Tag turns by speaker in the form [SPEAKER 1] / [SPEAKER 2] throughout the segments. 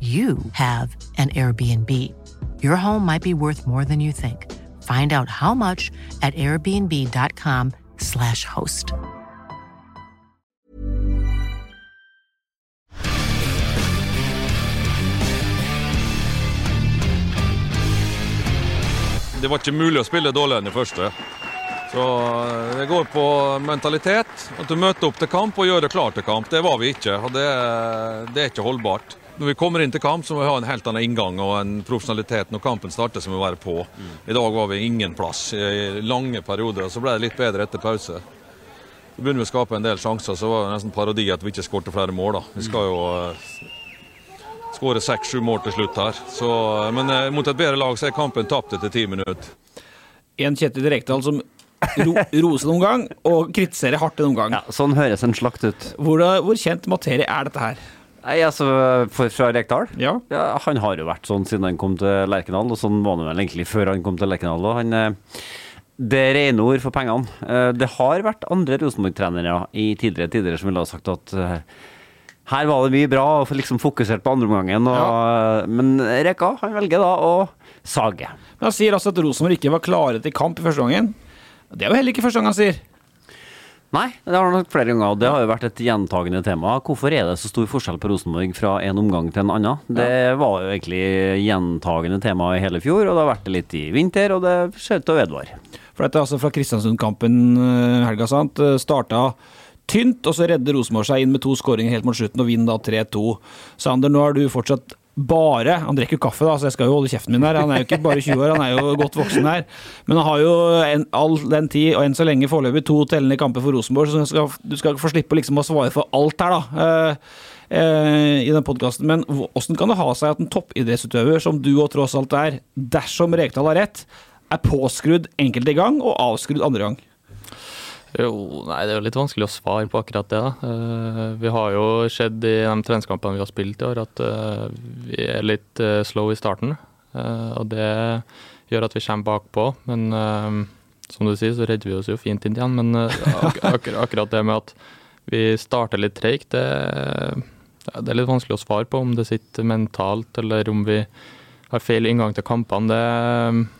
[SPEAKER 1] you have an Airbnb. Your home might be worth more than you think. Find out how much at airbnb.com/slash host.
[SPEAKER 2] Det var ikke mulig å spille dårligere enn det første. Så eh, det går på mentalitet. At du møter opp til kamp og gjør det klart til kamp. Det var vi ikke. og Det, det er ikke holdbart. Når vi kommer inn til kamp, så må vi ha en helt annen inngang og en profesjonalitet når kampen starter, så må vi være på. I dag var vi ingen plass i lange perioder, og så ble det litt bedre etter pause. Så begynner vi å skape en del sjanser, så var det nesten parodi at vi ikke skårte flere mål. da. Vi skal jo uh, skåre seks-sju mål til slutt her. Så, men uh, mot et bedre lag så er kampen tapt etter ti minutter.
[SPEAKER 3] En Kjetil Rekdal som ro, roser en omgang og kritiserer hardt en omgang.
[SPEAKER 4] Ja, sånn høres en slakt ut.
[SPEAKER 3] Hvor, hvor kjent materie er dette her?
[SPEAKER 4] Nei, altså, Fra Rekdal?
[SPEAKER 3] Ja.
[SPEAKER 4] ja. Han har jo vært sånn siden han kom til Lerkendal, og sånn var han vel egentlig før han kom til Lerkendal. Og han, eh, det er rene ord for pengene. Eh, det har vært andre Rosenborg-trenere i tidligere tider som ville ha sagt at eh, her var det mye bra, og liksom fokusert på andreomgangen. Ja. Men Reka han velger da å sage.
[SPEAKER 3] Men Han sier altså at Rosenborg ikke var klare til kamp i første gangen. Det er jo heller ikke første gang han sier.
[SPEAKER 4] Nei, det har nok flere ganger, og det har jo vært et gjentagende tema. Hvorfor er det så stor forskjell på Rosenborg fra en omgang til en annen? Det var jo egentlig gjentagende tema i hele fjor, og det har vært det litt i vinter, og det ser ut til å vedvare.
[SPEAKER 3] For dette er altså fra Kristiansund-kampen eh, helga, sant. Eh, starta tynt, og så redder Rosenborg seg inn med to skåringer helt mot slutten og vinner da 3-2. Sander, nå har du fortsatt bare Han drikker kaffe, da, så jeg skal jo holde kjeften min der. Han er jo ikke bare 20 år, han er jo godt voksen her. Men han har jo en, all den tid, og enn så lenge foreløpig, to tellende kamper for Rosenborg, så du skal, du skal få slippe liksom å svare for alt her, da. Uh, I den podkasten. Men åssen kan det ha seg at en toppidrettsutøver, som du og tross alt er, dersom Rekdal har rett, er påskrudd enkelte gang og avskrudd andre gang?
[SPEAKER 5] Jo, nei, Det er jo litt vanskelig å svare på akkurat det. da. Uh, vi har jo sett i de treningskampene vi har spilt i år, at uh, vi er litt uh, slow i starten. og det gjør at vi kommer bakpå. Men som du sier, så redder vi oss jo fint inn igjen. Men ak ak akkurat det med at vi starter litt treigt, det, det, er litt vanskelig å svare på om det sitter mentalt, eller om vi har feil inngang til kampene. det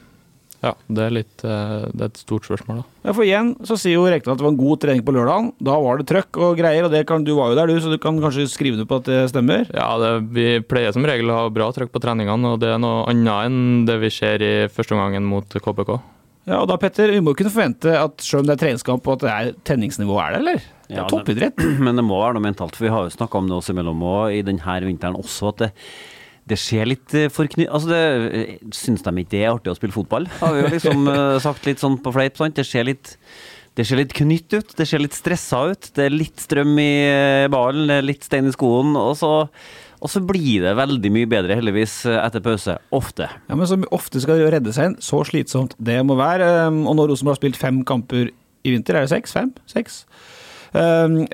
[SPEAKER 5] ja, det er, litt, eh, det er et stort spørsmål, da.
[SPEAKER 3] Ja, for igjen så sier jo Rekdal at det var en god trening på lørdagen. Da var det trøkk og greier, og det kan, du var jo der, du, så du kan kanskje skrive det på at det stemmer?
[SPEAKER 5] Ja, det, vi pleier som regel å ha bra trøkk på treningene, og det er noe annet enn det vi ser i første omgangen mot KBK.
[SPEAKER 3] Ja, og da Petter, Vi må kunne forvente at selv om det er treningskamp, at det er tenningsnivå er det, eller? Det er ja, toppidrett.
[SPEAKER 4] Men det må være noe mentalt, for vi har jo snakka om det oss imellom òg i denne vinteren også, at det det skjer litt eh, forkny... Altså, det eh, Syns de ikke det er artig å spille fotball? Har vi jo liksom eh, sagt litt sånn på fleip, sant? Det ser litt det ser litt knytt ut, det ser litt stressa ut. Det er litt strøm i ballen, det er litt stein i skoen. Og så, og så blir det veldig mye bedre, heldigvis, etter pause. Ofte.
[SPEAKER 3] Ja, Men så ofte skal redde seg inn. Så slitsomt det må være. Og når Rosenborg har spilt fem kamper i vinter, er det seks? Fem? Seks?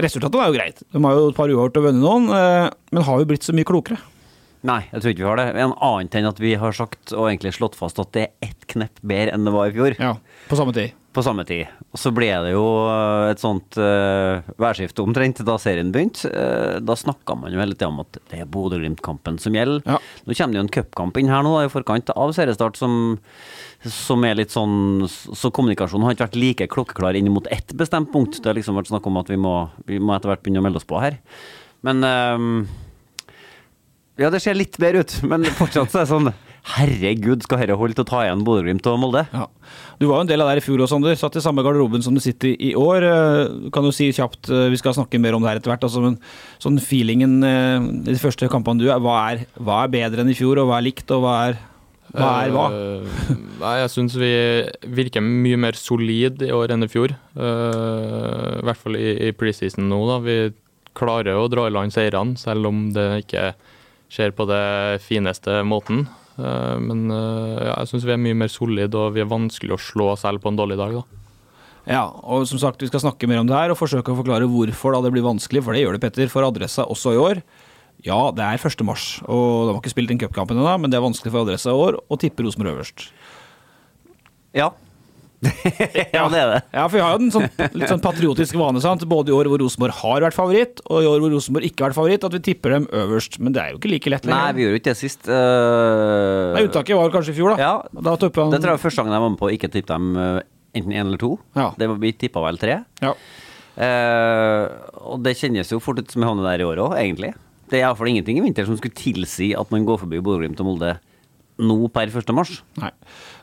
[SPEAKER 3] Resultatet var jo greit. De har jo et par uavgjort og vunnet noen, men har jo blitt så mye klokere.
[SPEAKER 4] Nei, jeg tror ikke vi har det. En annet enn at vi har sagt og egentlig slått fast at det er ett knepp bedre enn det var i fjor.
[SPEAKER 3] Ja, på samme tid.
[SPEAKER 4] På samme tid. Og så ble det jo eh, et sånt uh, værskifte omtrent da serien begynte. Uh, da snakka man jo hele tida om at det er Bodø-Glimt-kampen som gjelder.
[SPEAKER 3] Ja.
[SPEAKER 4] Nå kommer det jo en cupkamp inn her nå i forkant av seriestart som, som er litt sånn Så kommunikasjonen har ikke vært like klokkeklar inn mot ett bestemt punkt. Det har liksom vært snakk om at vi må, vi må etter hvert begynne å melde oss på her. Men uh, ja, det ser litt bedre ut, men fortsatt så er det sånn Herregud, skal dette holde til å ta igjen Bodø-Glimt og Molde?
[SPEAKER 3] Ja. Du var jo en del av det her i fjor òg, Sander. Satt i samme garderoben som du sitter i i år. Eh, Kan du si kjapt, eh, vi skal snakke mer om det her etter hvert, altså, men sånn feelingen eh, i de første kampene du er, hva er, hva er bedre enn i fjor, og hva er likt, og hva er hva? Er hva?
[SPEAKER 5] Eh, nei, jeg syns vi virker mye mer solid i år enn i fjor. Uh, I hvert fall i, i preseason nå. da. Vi klarer å dra i land seirene, selv om det ikke skjer på det fineste måten. Eh, men eh, ja, jeg syns vi er mye mer solide, og vi er vanskelig å slå selv på en dårlig dag. da.
[SPEAKER 3] Ja, og som sagt, vi skal snakke mer om det her og forsøke å forklare hvorfor da det blir vanskelig, for det gjør det, Petter, for Adressa også i år. Ja, det er 1. mars, og de har ikke spilt inn cupkampen ennå, men det er vanskelig for Adressa i år å tippe Rosenborg øverst.
[SPEAKER 4] Ja. ja, det er det.
[SPEAKER 3] Ja, for vi har jo den sånn, litt sånn patriotiske vane, sant? både i år hvor Rosenborg har vært favoritt, og i år hvor Rosenborg ikke har vært favoritt, at vi tipper dem øverst. Men det er jo ikke like lett
[SPEAKER 4] Nei, vi gjorde jo ikke det sist. Uh,
[SPEAKER 3] Nei, uttaket var kanskje i fjor, da.
[SPEAKER 4] Ja,
[SPEAKER 3] Da han
[SPEAKER 4] det tror jeg var første gangen jeg var med på å ikke tippe dem eh, enten én eller to.
[SPEAKER 3] Ja.
[SPEAKER 4] Det var, vi tippa vel tre.
[SPEAKER 3] Ja.
[SPEAKER 4] Uh, og det kjennes jo fort ut som vi havner der i år òg, egentlig. Det er iallfall ingenting i vinter som skulle tilsi at man går forbi Bodø-Glimt og Molde nå per 1. mars.
[SPEAKER 3] Nei.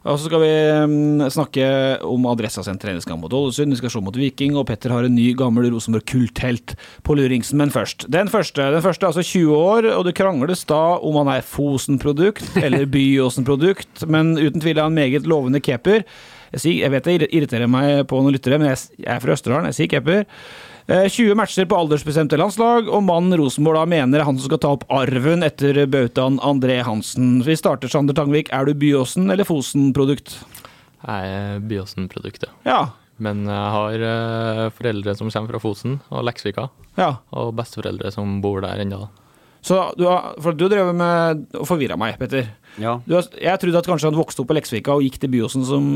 [SPEAKER 3] Og så skal vi mm, snakke om Adressa sin treningskamp mot Ålesund. Vi skal se mot Viking, og Petter har en ny, gammel Rosenborg-kulthelt på luringsen. Men først. Den første, den første er altså 20 år, og det krangles da om han er Fosen-produkt eller Byåsen-produkt, men uten tvil er han meget lovende keeper. Jeg, sier, jeg vet det irriterer meg på noen lyttere, men jeg, jeg er fra Østerdalen, jeg sier keeper. Eh, 20 matcher på aldersbestemte landslag, og mannen Rosenborg da mener er han som skal ta opp arven etter bautaen André Hansen. Vi starter, Sander Tangvik. Er du Byåsen eller Fosen-produkt?
[SPEAKER 5] Jeg er Byåsen-produktet.
[SPEAKER 3] Ja.
[SPEAKER 5] Men jeg har eh, foreldre som kommer fra Fosen og Leksvika,
[SPEAKER 3] ja.
[SPEAKER 5] og besteforeldre som bor der ennå.
[SPEAKER 3] Så du har, for du drev med og forvirra meg, Petter.
[SPEAKER 4] Ja.
[SPEAKER 3] Du har, jeg trodde at kanskje han vokste opp på Leksvika og gikk til Byåsen som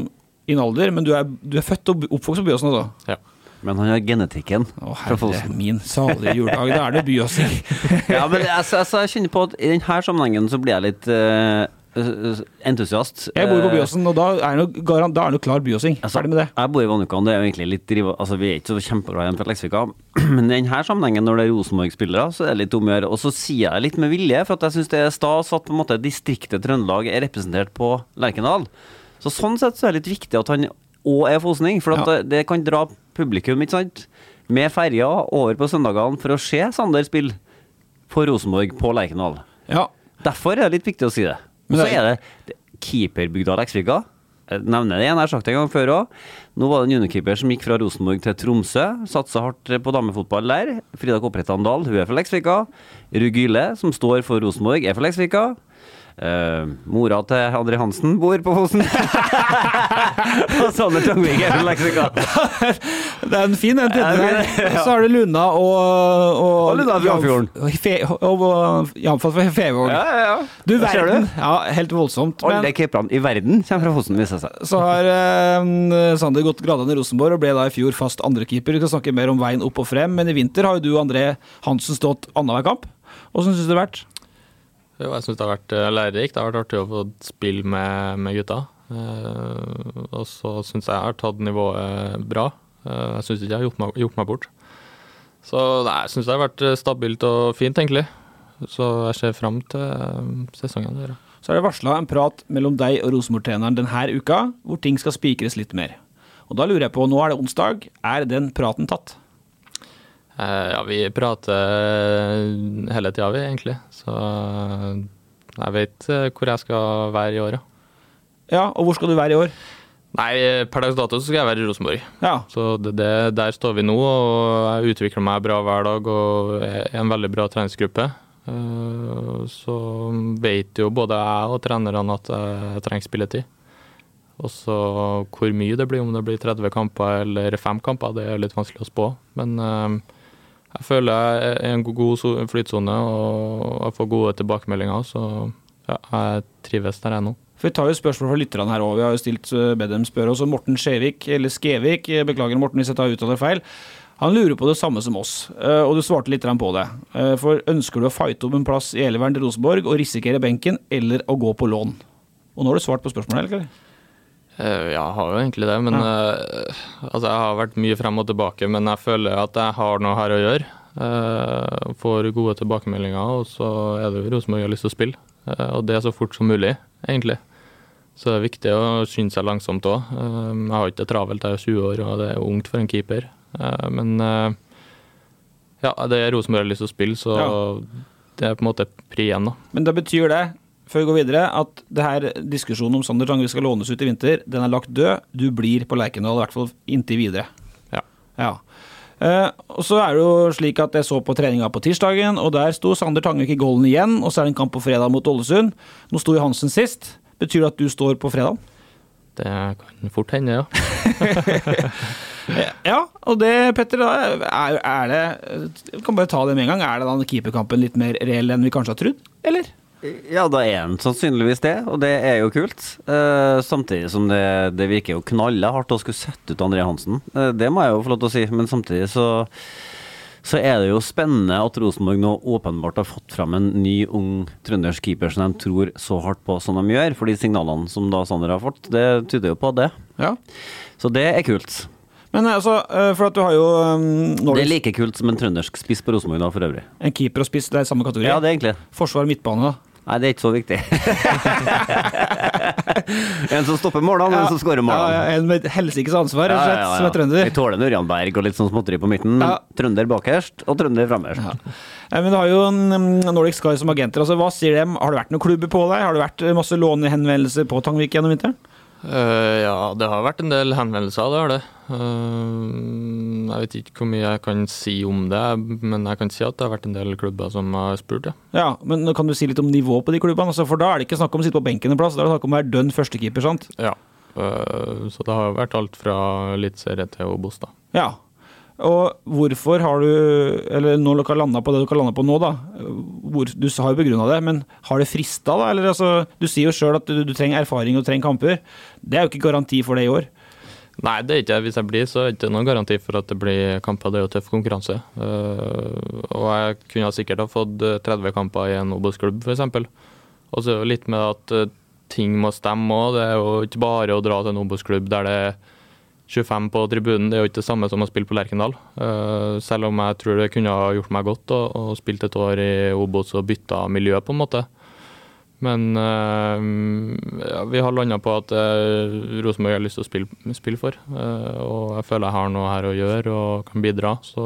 [SPEAKER 3] i en alder, men du er, du er født og oppvokst på Byåsen, altså?
[SPEAKER 5] Ja.
[SPEAKER 4] Men han har genetikken
[SPEAKER 3] Å, herre min salige juledag. Da er det Byåsen.
[SPEAKER 4] Ja, men altså, altså, jeg kjenner på at i denne sammenhengen så blir jeg litt eh, entusiast.
[SPEAKER 3] Jeg bor på
[SPEAKER 4] Eh,
[SPEAKER 3] Byåsen, og da er det noe klar byåsing.
[SPEAKER 4] Altså,
[SPEAKER 3] Ferdig med det.
[SPEAKER 4] Jeg bor i Vannukan, det er jo egentlig litt driv... Altså, vi er ikke så kjempebra igjen fra Leksvika, men i denne sammenhengen, når det er Rosenborg-spillere, så er det litt om å gjøre. Og så sier jeg litt med vilje, for at jeg syns det er stas at på en måte distriktet Trøndelag er representert på Lerkendal. Så sånn sett så er det litt viktig at han òg er fosning, for
[SPEAKER 3] Ja.
[SPEAKER 4] det, det kan dra publikum, ikke sant, med ferja over på søndagene for å se Sander spille for Rosenborg på Lerkendal.
[SPEAKER 3] Ja.
[SPEAKER 4] Derfor er det litt viktig å si det. Og så er det keeperbygda Leksvika. Jeg nevner det igjen, jeg har sagt det en gang før òg. Nå var det en juniorkeeper som gikk fra Rosenborg til Tromsø. Satsa hardt på damefotball der. Frida Koprettan Dahl, hun er fra Leksvika. Rugyle, som står for Rosenborg, er fra Leksvika. Eh, mora til André Hansen bor på Fosen. og Sander Tangvik er
[SPEAKER 3] Det er en fin en,
[SPEAKER 4] ja.
[SPEAKER 3] Så er det Lunda og Og,
[SPEAKER 4] Og Lunda fra Fjorden.
[SPEAKER 3] Og, Fe- og, og Jamfall fra Fevåg.
[SPEAKER 4] Ja, ja, ja.
[SPEAKER 3] Du verden. Ja, helt voldsomt.
[SPEAKER 4] Alle keeperne i verden kommer fra Fosen, viser det seg.
[SPEAKER 3] så har uh, Sander gått gradene i Rosenborg og ble da i fjor fast andrekeeper. Vi skal snakke mer om veien opp og frem, men i vinter har jo du og André Hansen stått annenhver kamp. Åssen syns du det har vært?
[SPEAKER 5] Jo, jeg syns det har vært eh, lærerikt. Det har vært artig å få spille med, med gutta. Uh, og så syns jeg jeg har tatt nivået bra. Uh, jeg syns ikke jeg har gjort meg, gjort meg bort. Så nei, jeg syns det har vært stabilt og fint, egentlig. Så jeg ser fram til sesongen. Der.
[SPEAKER 3] Så er det varsla en prat mellom deg og Rosenborg-treneren denne uka, hvor ting skal spikres litt mer. Og da lurer jeg på, nå er det onsdag, er den praten tatt?
[SPEAKER 5] Eh, ja, vi prater hele tida, vi, egentlig. Så eh, jeg vet eh, hvor jeg skal være i år, ja.
[SPEAKER 3] Ja, og hvor skal du være i år?
[SPEAKER 5] Nei, per dags dato så skal jeg være i Rosenborg.
[SPEAKER 3] Ja,
[SPEAKER 5] Så det, det, der står vi nå, og jeg utvikler meg bra hver dag og er en veldig bra treningsgruppe. Eh, Så vet jo både jeg og trenerne at jeg trenger spilletid. Og så hvor mye det blir, om det blir 30 kamper eller 5 kamper, det er litt vanskelig å spå. Men eh, Jeg føler jeg er i en god so- flytsone og jeg får gode tilbakemeldinger, så ja, jeg trives der jeg er nå.
[SPEAKER 3] For Vi tar jo spørsmål fra lytterne her òg. Vi har jo stilt eh, bedt dem spørre oss. Og Morten Skjevik, eller Skevik, eh, beklager Morten hvis jeg tar uttaler feil, han lurer på det samme som oss, eh, og du svarte litt på det. For ønsker du å fighte om en plass i Eleveren til Rosenborg og risikere benken, eller å gå på lån? Og nå har du svart på spørsmålet, eller?
[SPEAKER 5] Eh, Ja, jeg har jo egentlig det, men uh, altså, jeg har vært mye frem og tilbake, men jeg føler at jeg har noe her å gjøre. Uh, får gode tilbakemeldinger, og så er det jo Rosenborg har lyst til å spille. Og det er så fort som mulig, egentlig. Så det er viktig å skynde seg langsomt òg. jeg har ikke det travelt, jeg er 20 år og det er ungt for en keeper. Men ja, det er Rosenborg har lyst til å spille, så
[SPEAKER 3] Ja.
[SPEAKER 5] det er på en måte pri igjen, da.
[SPEAKER 3] Men da betyr det, før vi går videre, at det her diskusjonen om Sander Tange skal lånes ut i vinter, den er lagt død. Du blir på Lerkendal, i hvert fall inntil videre.
[SPEAKER 5] Ja.
[SPEAKER 3] Ja. Eh, og så er det jo slik at jeg så på treninga på tirsdagen, og der sto Sander Tangvik i golden igjen, og så er det en kamp på fredag mot Ålesund. Nå sto Johansen sist. Betyr det at du står på fredag?
[SPEAKER 5] Det kan fort hende, ja.
[SPEAKER 3] Ja, og det, Petter, da er, er det Vi kan bare ta det med en gang. Er det da keeperkampen litt mer reell enn vi kanskje har trodd, eller?
[SPEAKER 4] Ja, da er han sannsynligvis det, og det er jo kult. Uh, samtidig som det, det virker jo knalle hardt å skulle sette ut André Hansen. Uh, det må jeg jo få lov til å si, men samtidig så så er det jo spennende at Rosenborg nå åpenbart har fått fram en ny, ung trøndersk keeper som de tror så hardt på som de gjør. For de signalene som da Sander har fått, det tyder jo på det.
[SPEAKER 3] Ja.
[SPEAKER 4] Så det er kult.
[SPEAKER 3] Men altså, eh, for at du har jo um,
[SPEAKER 4] Det er like kult som en trøndersk spiss på Rosenborg da, for øvrig.
[SPEAKER 3] en keeper og spiss, det er samme kategori.
[SPEAKER 4] Ja, det er egentlig Forsvar
[SPEAKER 3] Forsvar midtbane, da.
[SPEAKER 4] Nei, det er ikke så viktig. en som stopper målene, ja, en som skårer målene.
[SPEAKER 3] ja, en med helsikes ansvar, rett og slett, som er trønder.
[SPEAKER 4] Vi tåler Ørjan Berg og litt sånn småtteri på midten. men. Trønder bakerst og trønder framerst.
[SPEAKER 3] Men du har jo en, um, Nordic Sky som agenter. altså Hva sier dem? Har det vært noen klubber på deg? Har det vært masse lånehenvendelser på Tangvik gjennom vinteren?
[SPEAKER 5] Eh, ja, det har vært en del henvendelser, det har det. Uh, jeg vet ikke hvor mye jeg kan si om det, men jeg kan si at det har vært en del klubber som har spurt, ja.
[SPEAKER 3] Ja, men kan du si litt om nivået på de klubbene? Altså, for da er det ikke snakk om å sitte på benken en plass, da er det snakk om å være dønn førstekeeper, sant?
[SPEAKER 5] ja. uh, så det har vært alt fra eliteserie til Obos, da.
[SPEAKER 3] Ja. Og hvorfor har du Eller når dere har landa på det dere har landa på nå, da. Hvor, du har jo begrunna det, men har det frista, da? Eller altså, du sier jo sjøl at du, du trenger erfaring og trenger kamper. Det er jo ikke garanti for det i år.
[SPEAKER 5] Nei, det er ikke. Hvis jeg blir, så er det ikke noen garanti for at det blir kamper. Det er jo tøff konkurranse. Eh, og jeg kunne sikkert ha fått eh, 30 kamper i en Obos-klubb, f.eks. Og så litt med at eh, ting må stemme òg. Det er jo ikke bare å dra til en Obos-klubb der det er 25 på tribunen. Det er jo ikke det samme som å spille på Lerkendal. Eh, selv om jeg tror det kunne ha gjort meg godt å, å spille et år i Obos og bytta miljø, på en måte. Men eh, ja, vi har landa på at uh, Rosenborg har lyst til å spille, spille for. Eh, og jeg føler jeg har noe her å gjøre og kan bidra. Så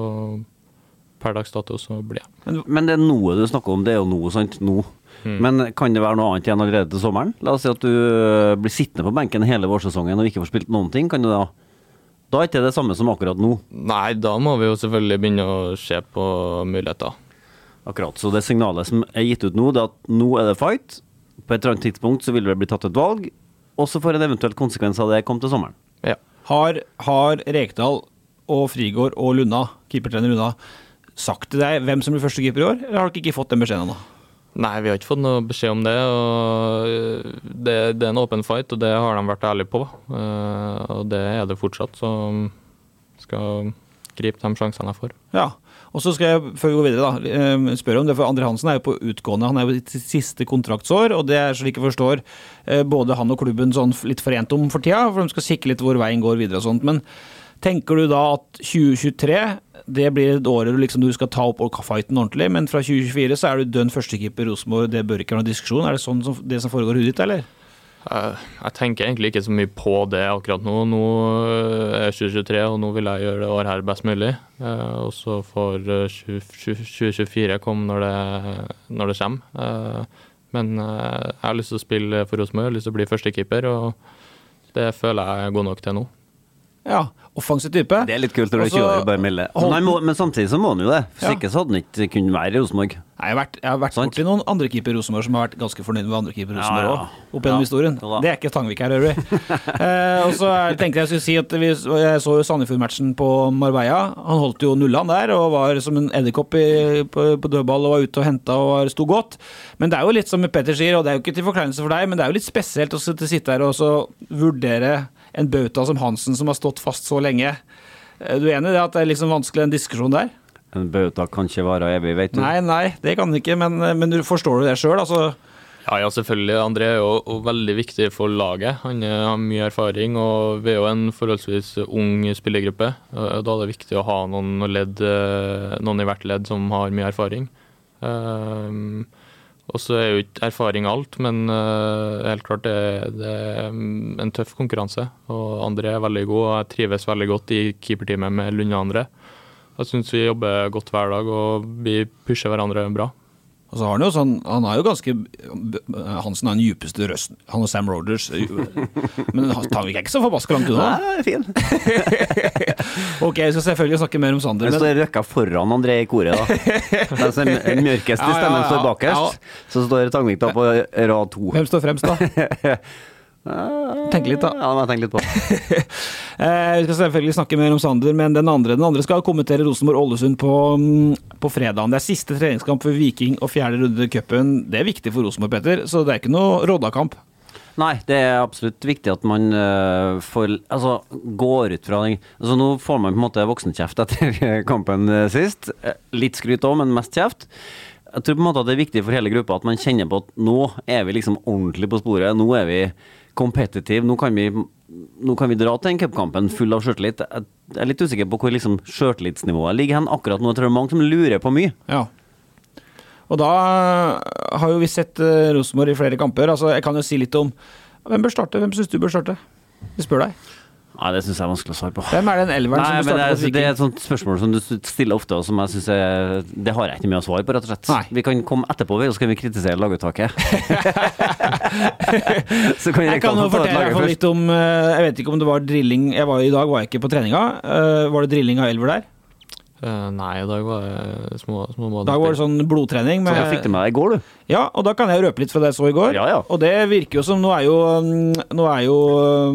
[SPEAKER 5] per dags dato så blir jeg.
[SPEAKER 4] Men det er noe du snakker om, det er jo noe, sant? Nå. Men kan det være noe annet igjen allerede til sommeren? La oss si at du blir sittende på benken hele vårsesongen og ikke får spilt noen ting. Kan du da Da er ikke det samme som akkurat nå.
[SPEAKER 5] Nei, da må vi jo selvfølgelig begynne å se på muligheter.
[SPEAKER 4] Akkurat. Så det signalet som er gitt ut nå, det er at nå er det fight. På et eller annet tidspunkt så vil det bli tatt et valg, og så får en eventuell konsekvens av det komme til sommeren.
[SPEAKER 5] Ja.
[SPEAKER 3] Har, har Rekdal og Frigård og Lunna, keepertrener Lunna, sagt til deg hvem som blir første keeper i år, eller har dere ikke fått den beskjeden ennå?
[SPEAKER 5] Nei, vi har ikke fått noe beskjed om det. og eh, Det, det er en åpen fight, og det har de vært ærlige på. Eh, Og det er det fortsatt, så skal gripe de sjansene jeg får.
[SPEAKER 3] Ja. Og så skal jeg, før vi går videre, da, eh, spørre om det, for André Hansen er jo på utgående. Han er jo sitt siste kontraktsår, og det er slik jeg forstår både han og klubben sånn litt forent om for tida, for de skal kikke litt hvor veien går videre og sånt. Men tenker du da at 2023 det blir et år du liksom du skal ta opp fighten ordentlig, men fra 2024 så er du dønn førstekeeper Rosenborg, det bør ikke være noen diskusjon? Er det sånn som, det som foregår i hodet ditt, eller?
[SPEAKER 5] Jeg, jeg tenker egentlig ikke så mye på det akkurat nå. Nå er jeg 2023, og nå vil jeg gjøre det året her best mulig. Eh, Og så får eh, 20 20 2024 komme når det, når det kommer. Eh, Men eh, jeg har lyst til å spille for Rosenborg, jeg har lyst til å bli førstekeeper, og det føler jeg er god nok til nå.
[SPEAKER 3] Ja, offensiv type.
[SPEAKER 4] Det er litt kult når du ikke
[SPEAKER 3] gjør så-
[SPEAKER 4] 20 år og bare melder. Men, han må, men samtidig så må han jo det. Hvis
[SPEAKER 3] Ja.
[SPEAKER 4] ikke så hadde han ikke kunnet være i Rosenborg.
[SPEAKER 3] Jeg har vært, jeg har vært borti noen andre keeper i Rosenborg som har vært ganske fornøyd med andre keeper i Rosenborg
[SPEAKER 4] Ja,
[SPEAKER 3] òg,
[SPEAKER 4] ja.
[SPEAKER 3] opp gjennom
[SPEAKER 4] Ja,
[SPEAKER 3] historien. Det er ikke Tangvik her, vi. eh, og så tenkte jeg skulle si at vi, jeg så jo Sandefjord-matchen på Marbella. Han holdt jo nullene der og var som en edderkopp på, på dødball og var ute og henta og var- sto godt. Men det er jo litt som Petter sier, og det er jo ikke til forkleinelse for deg, men det er jo litt spesielt å sitte her og så vurdere en bauta som Hansen som har stått fast så lenge. Er du enig i det at det er liksom vanskelig en diskusjon der?
[SPEAKER 4] En bauta kan ikke vare evig, vet du.
[SPEAKER 3] Nei, nei, det kan den ikke, men, men du forstår du det sjøl? Altså,
[SPEAKER 5] Ja, ja, selvfølgelig. André er jo veldig viktig for laget. Han eh, har mye erfaring, og vi er jo en forholdsvis ung spillergruppe. Da er det viktig å ha noen, ledd, eh, noen i hvert ledd som har mye erfaring. Um, og så er jo ikke erfaring alt, men uh, helt klart det, det er en tøff konkurranse. Og André er veldig god, og jeg trives veldig godt i keeperteamet med Lunde André. Jeg syns vi jobber godt hver dag, og vi pusher hverandre bra.
[SPEAKER 3] Og så har han jo sånn Han er jo ganske Hansen har den djupeste røsten. Han og Sam Rogers. Men Tangvik er ikke så forbaska langt unna.
[SPEAKER 4] Nei, fin.
[SPEAKER 3] Ok, jeg skal selvfølgelig snakke mer om Sander, Men
[SPEAKER 4] så er røkka foran André i koret, da. Den som er mørkest i stemmen står bakerst. Så står Tangvik da på rad to.
[SPEAKER 3] hvem står fremst, da? Tenk litt, da.
[SPEAKER 4] Ja, det må jeg tenke litt på.
[SPEAKER 3] Eh, vi skal selvfølgelig snakke mer om Sander, men den andre, den andre skal kommentere Rosenborg-Ålesund på, mm, på fredagen. Det er siste treningskamp for Viking og fjerde runde i cupen. Det er viktig for Rosenborg, Petter, så det er ikke noe Rodda-kamp.
[SPEAKER 4] Nei, det er absolutt viktig at man uh, får Altså, går ut fra den Altså, nå får man på en måte voksenkjeft etter kampen eh, sist. Litt skryt òg, men mest kjeft. Jeg tror på en måte at det er viktig for hele gruppa at man kjenner på at nå er vi liksom ordentlig på sporet. Nå er vi competitive. Nå kan vi, nå kan vi dra til den cupkampen full av sjøltillit. Jeg er litt usikker på hvor liksom sjøltillitsnivået ligger hen akkurat nå. Jeg tror det er mange som lurer på mye.
[SPEAKER 3] Ja. Og da har jo vi sett uh, Rosenborg i flere kamper. Altså, jeg kan jo si litt om hvem bør starte. Hvem syns du bør starte? Vi spør deg.
[SPEAKER 4] Nei, det syns jeg er vanskelig å svare på.
[SPEAKER 3] Hvem er den elveren
[SPEAKER 4] Nei,
[SPEAKER 3] som
[SPEAKER 4] men
[SPEAKER 3] bør
[SPEAKER 4] det, er, det er et sånt spørsmål som du stiller ofte, og som jeg synes er Det har jeg ikke mye å svare på, rett og slett.
[SPEAKER 3] Nei.
[SPEAKER 4] Vi kan komme etterpå, og så kan vi kritisere laguttaket. så kan
[SPEAKER 3] Jeg kan jo fortelle i hvert fall litt om eh, Jeg vet ikke om det var drilling jeg var, I dag var jeg ikke på treninga. Eh, var det drilling av elver der?
[SPEAKER 5] Uh, nei, i dag var det små, små
[SPEAKER 3] I dag var det sånn blodtrening.
[SPEAKER 4] Så
[SPEAKER 3] Med,
[SPEAKER 4] jeg fikk det med deg i går, du.
[SPEAKER 3] Ja, og da kan jeg røpe litt fra det jeg så i går.
[SPEAKER 4] Ja, ja.
[SPEAKER 3] Og det virker jo som Nå er jo, mm, nå er jo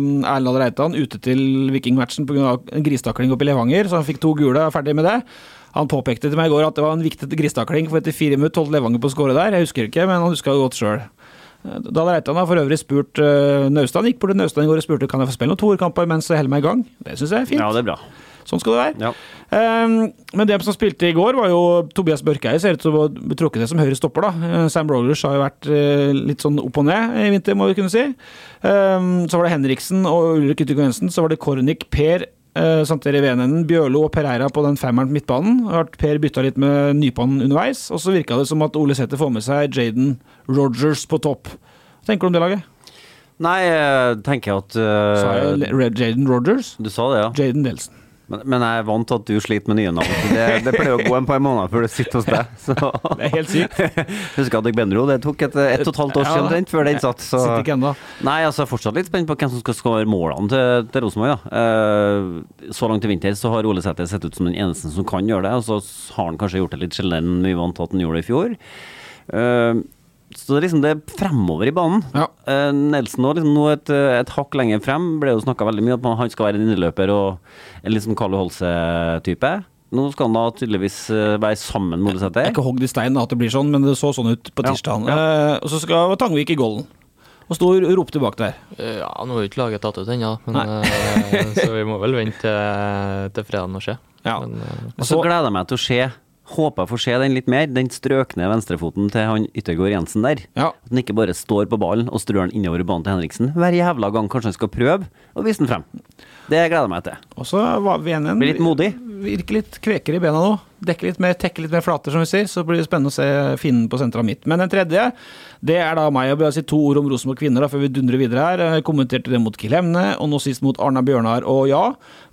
[SPEAKER 3] mm, Erlend Reitan ute til Vikingmatchen pga. gristakling oppe i Levanger, så han fikk to gule og er ferdig med det. Han påpekte til meg i går at det var en viktig gristakling, for etter fire minutter holdt Levanger på å skåre der. Jeg husker ikke, men han huska det godt sjøl. Dahl Reitan har for øvrig spurt uh, Naustdal Gikk bort til Naustdal i går og spurte kan jeg få spille noen toerkamper mens jeg holder meg i gang. Det syns jeg er fint.
[SPEAKER 4] Ja, det er bra.
[SPEAKER 3] Sånn skal det være.
[SPEAKER 4] Ja.
[SPEAKER 3] Um, men det som spilte i går, var jo Tobias Børkeie. Ser ut til å bli trukket ned som høyre stopper. da. Eh, Sam Rogers har jo vært uh, litt sånn opp og ned i vinter, må vi kunne si. Um, så var det Henriksen og Ulrik Yttergård Jensen. Så var det Kornik, Per, uh, Santeri Venenen, Bjørlo og Pereira på den femmeren på midtbanen. Per bytta litt med nypannen underveis. Og så virka det som at Ole Sæther får med seg Jaden Rogers på topp. Hva tenker du om det laget?
[SPEAKER 4] Nei, jeg tenker at uh,
[SPEAKER 3] Sa jeg Le- Jaden Rogers?
[SPEAKER 4] Du sa det, ja.
[SPEAKER 3] Jaden Delsen.
[SPEAKER 4] Men, men jeg er vant til at du sliter med nye navn. Det, det pleier å gå en par måneder før det sitter hos deg. Så.
[SPEAKER 3] Det er helt sykt.
[SPEAKER 4] Husker at Benro, det tok et, et og et halvt år
[SPEAKER 3] Ja.
[SPEAKER 4] siden før den satt. Så.
[SPEAKER 3] Sitter ikke ennå.
[SPEAKER 4] Nei, altså jeg er fortsatt litt spent på hvem som skal skåre målene til, til Rosenborg. da. Eh, så langt i vinter så har Ole Sæter sett ut som den eneste som kan gjøre det, og så har han kanskje gjort det litt sjeldnere enn vi vant til at han gjorde det i fjor. Eh, så det liksom det er fremover i banen.
[SPEAKER 3] Ja.
[SPEAKER 4] Uh, Nelson nå, liksom, nå et, et hakk lenger frem. Ble jo snakka veldig mye om at han skal være en innløper og en liksom Carlo Holse-type. Nå skal han da tydeligvis eh, være sammen med Ole
[SPEAKER 3] er
[SPEAKER 4] Sæter.
[SPEAKER 3] ikke hogd i stein at det blir sånn, men det så sånn ut på
[SPEAKER 4] Ja,
[SPEAKER 3] tirsdag. Eh, og så skal Tangvik i golden. Og sto og ropte bak der.
[SPEAKER 5] Eh, Ja, nå har jo ikke laget tatt ut ennå, men, eh, så vi må vel vente til, til fredagen og se.
[SPEAKER 3] Ja.
[SPEAKER 5] Men, uh,
[SPEAKER 4] Og så gleder jeg meg til å se Håper jeg får se den litt mer, den strøkne venstrefoten til han Yttergård Jensen der.
[SPEAKER 3] Ja.
[SPEAKER 4] At han ikke bare står på ballen og strør den innover banen til Henriksen hver jævla gang kanskje han skal prøve å vise den frem. Det gleder jeg meg til.
[SPEAKER 3] Og så var VNN
[SPEAKER 4] Blir litt modig.
[SPEAKER 3] Virker litt kvekere i bena nå. Dekker litt mer, tekke litt mer flater, som vi sier. Så blir det spennende å se finnen på sentra midt. Men den tredje, det er da meg. Jeg vil si to ord om Rosenborg kvinner da, før vi dundrer videre her. Jeg kommenterte det mot Kilemne, og nå sist mot Arna Bjørnar. Og ja,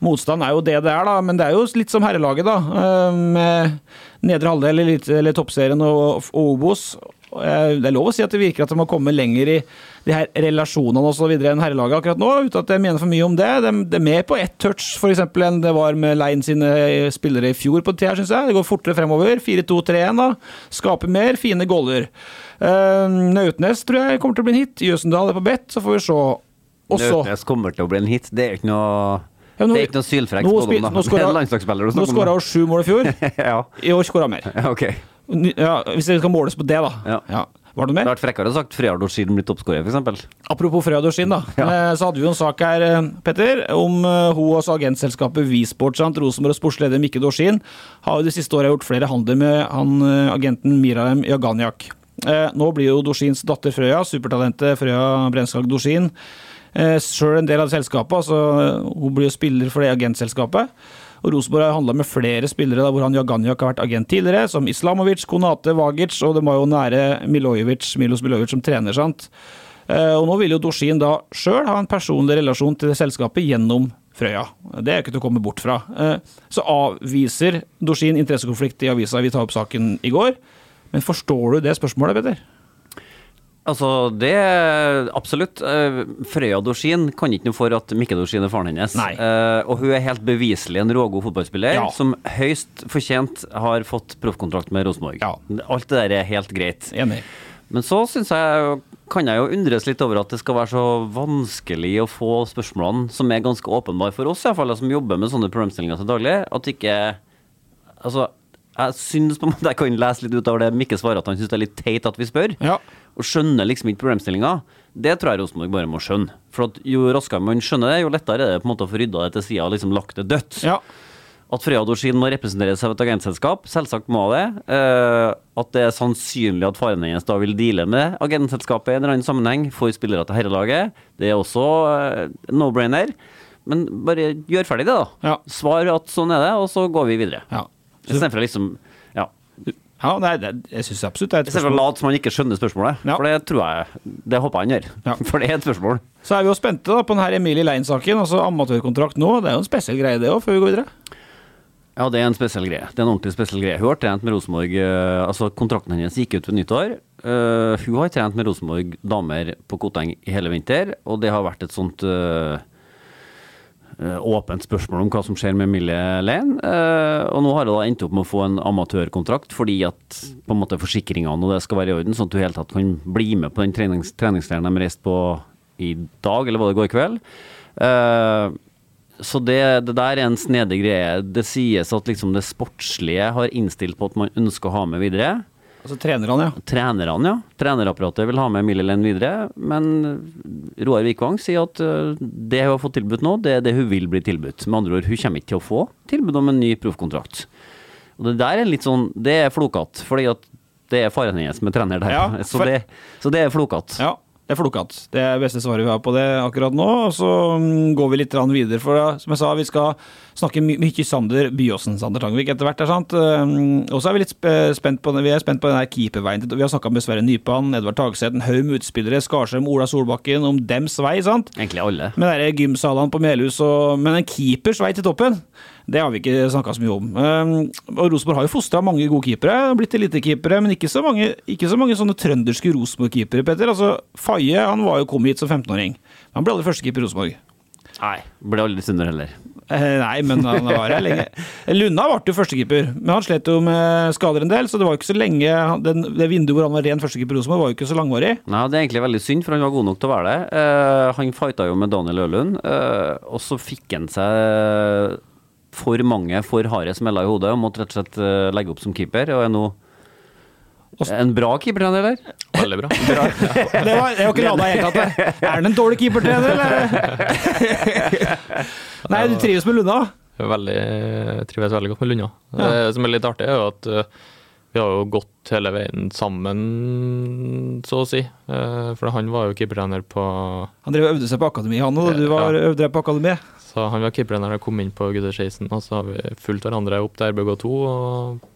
[SPEAKER 3] motstand er jo det det er, da. Men det er jo litt som herrelaget, da. eh, Med nedre halvdel eller, toppserien og Obos. Det er lov å si at det virker at de må komme lenger i de her relasjonene og så videre enn herrelaget akkurat nå, uten at jeg mener for mye om det. De, de er mer på ett touch for eksempel, enn det var med Lein sine spillere i fjor på det her, syns jeg. Det går fortere fremover. 4-2-3-1, da. Skaper mer, fine goller. Uh, Nautnes tror jeg kommer til å bli en hit. Jøsendal er på bedt, så får vi se. Også,
[SPEAKER 4] Nautnes kommer til å bli en hit. Det er ikke noe
[SPEAKER 3] Ja, nå-
[SPEAKER 4] Det er ikke noe sylfrekk
[SPEAKER 3] nå
[SPEAKER 4] da. Det
[SPEAKER 3] Nå skåra hun sju mål i fjor.
[SPEAKER 4] ja.
[SPEAKER 3] I år skåra mer.
[SPEAKER 4] ja, ok.
[SPEAKER 3] Ja, hvis det skal måles på det, da.
[SPEAKER 4] Ja.
[SPEAKER 3] Var det noe
[SPEAKER 4] Det
[SPEAKER 3] mer?
[SPEAKER 4] hadde vært frekkere sagt Freard Dorsin blir toppskårer, f.eks.
[SPEAKER 3] Apropos Frøya Dorsin, da. Ja. Så hadde vi jo en sak her, eh, Petter, om eh, hun og agentselskapet Visport. sant? Rosenborg sportsleder Mikke Dorsin har jo de siste åra gjort flere handler med han eh, agenten Miraem Jaganiak. Eh, Nå blir jo Dorsins datter Frøya, supertalentet Frøya Brenskag Dorsin, sjøl en del av selskapet. altså eh, Hun blir jo spiller for det agentselskapet. Og Rosenborg har handla med flere spillere da, hvor han Jaganjak har vært agent tidligere, som Islamovic, Konate, Vagic, og det var jo nære Milojevic, Milos Milojevic som trener, sant. Eh, Og nå vil jo Dorsin da sjøl ha en personlig relasjon til selskapet gjennom Frøya. Det er ikke til å komme bort fra. Eh, Så avviser Dorsin interessekonflikt i avisa vi tar opp saken i går. Men forstår du det spørsmålet, Petter?
[SPEAKER 4] Altså, det Absolutt. Eh, Frøya Dorsin kan ikke noe for at Mikke Dorsin er faren hennes. Eh, og hun er helt beviselig en rågod fotballspiller
[SPEAKER 3] Ja.
[SPEAKER 4] som høyst fortjent har fått proffkontrakt med Rosenborg.
[SPEAKER 3] Ja.
[SPEAKER 4] Alt det der er helt greit.
[SPEAKER 3] Enig.
[SPEAKER 4] Men så synes jeg, kan jeg jo undres litt over at det skal være så vanskelig å få spørsmålene, som er ganske åpenbare for oss, i hvert fall, som jobber med sånne problemstillinger til daglig, at ikke Altså, jeg syns på en måte jeg kan lese litt ut av det Mikke svarer, at han syns det er litt teit at vi spør.
[SPEAKER 3] Ja.
[SPEAKER 4] Og skjønner liksom ikke problemstillinga. Det tror jeg Rosenborg bare må skjønne. For jo raskere man skjønner det, jo lettere er det på en måte å få rydda det til sida og liksom lagt det dødt.
[SPEAKER 3] Ja.
[SPEAKER 4] At Frøya Dorsin må representere seg av et agentselskap, selvsagt må det. Uh, at det er sannsynlig at faren hennes da vil deale med agentselskapet i en eller annen sammenheng for spillere til herrelaget, det er også uh, no-brainer. Men bare gjør ferdig det, da.
[SPEAKER 3] Ja.
[SPEAKER 4] Svar at sånn er det, og så går vi videre.
[SPEAKER 3] ja.
[SPEAKER 4] Istedenfor å liksom Ja.
[SPEAKER 3] det, det, jeg syns absolutt det er et spørsmål.
[SPEAKER 4] Lat som han ikke skjønner spørsmålet.
[SPEAKER 3] Ja.
[SPEAKER 4] For det tror jeg Det håper han gjør.
[SPEAKER 3] Ja.
[SPEAKER 4] For det er et spørsmål.
[SPEAKER 3] Så er vi jo spente da på denne Emilie Lein-saken. altså Amatørkontrakt nå. Det er jo en spesiell greie, det òg, før vi går videre.
[SPEAKER 4] Ja, det er en spesiell greie. Det er en ordentlig spesiell greie. Hun har trent med Rosenborg eh, Altså, kontrakten hennes gikk ut ved nyttår. Uh, hun har trent med Rosenborg damer på Koteng i hele vinter, og det har vært et sånt eh, åpent spørsmål om hva som skjer med Emilie Lane. Eh, og nå har hun da endt opp med å få en amatørkontrakt fordi at på en måte forsikringene og det skal være i orden, sånn at du i hele tatt kan bli med på den trenings treningsleiren de reiste på i dag, eller var det i går kveld. Eh, så det, det der er en snedig greie. Det sies at liksom det sportslige har innstilt på at man ønsker å ha med videre.
[SPEAKER 3] Altså trenerne, ja.
[SPEAKER 4] Trenerne, ja. Trenerapparatet vil ha med Emilie Lenn videre. Men Roar Vikvang sier at øh, det hun har fått tilbudt nå, det er det hun vil bli tilbudt. Med andre ord, hun kommer ikke til å få tilbud om en ny proffkontrakt. Og det der er litt sånn Det er flokete, fordi at det er faren hennes med trener der.
[SPEAKER 3] Ja,
[SPEAKER 4] så, det, så det er flokete.
[SPEAKER 3] Ja, det er flokete. Det er beste svaret vi har på det akkurat nå. Og så mm, går vi litt videre, for som jeg sa, vi skal snakke my mye Sander Byåsen, Sander Tangvik, etter hvert. Er sant? Um, Og så er vi litt spent på, vi er spent på den der keeperveien. Vi har snakka med Sverre Nypan, Edvard Tagseth, en haug med utspillere, Skarsheim, Ola Solbakken, om dems vei, sant?
[SPEAKER 4] Egentlig alle.
[SPEAKER 3] Med gymsalene på Melhus og Men en keepers vei til toppen, det har vi ikke snakka så mye om. Um, og Rosenborg har jo fostra mange gode keepere, blitt elitekeepere, men ikke så mange, ikke så mange sånne trønderske Rosenborg-keepere, Petter. Altså, Faye han var jo kom hit som 15-åring. Han ble aldri førstekeeper i Rosenborg.
[SPEAKER 4] Nei. Ble aldri Sunder heller.
[SPEAKER 3] Eh, nei, men han var her lenge. Lunna ble jo førstekeeper, men han slet jo med skader en del, så det var jo ikke så lenge den, Det vinduet hvor han var ren førstekeeper i Rosenborg, var jo ikke så langvarig.
[SPEAKER 4] Nei, Det er egentlig veldig synd, for han var god nok til å være det. Uh, han fighta jo med Daniel Ølund, uh, og så fikk han seg for mange for harde smeller i hodet og måtte rett og slett eh, legge opp som keeper. Og er nå en bra keepertrener der.
[SPEAKER 5] Veldig bra.
[SPEAKER 3] Det var, jeg har ikke lada i hele tatt. Er han en dårlig keepertrener, eller? Nei, du trives med Lunna?
[SPEAKER 5] Veldig, jeg trives veldig godt med Lunna. Det som er litt artig, er jo at eh, vi har jo gått hele veien sammen, så å si. Eh, For han var jo keepertrener på
[SPEAKER 3] Han drev og øvde seg på akademi, han, og du var,
[SPEAKER 5] Ja.
[SPEAKER 3] øvde deg på akademi.
[SPEAKER 5] Så han var keeperen da jeg kom inn på gutter 16, og så har vi fulgt hverandre opp til RBK2 og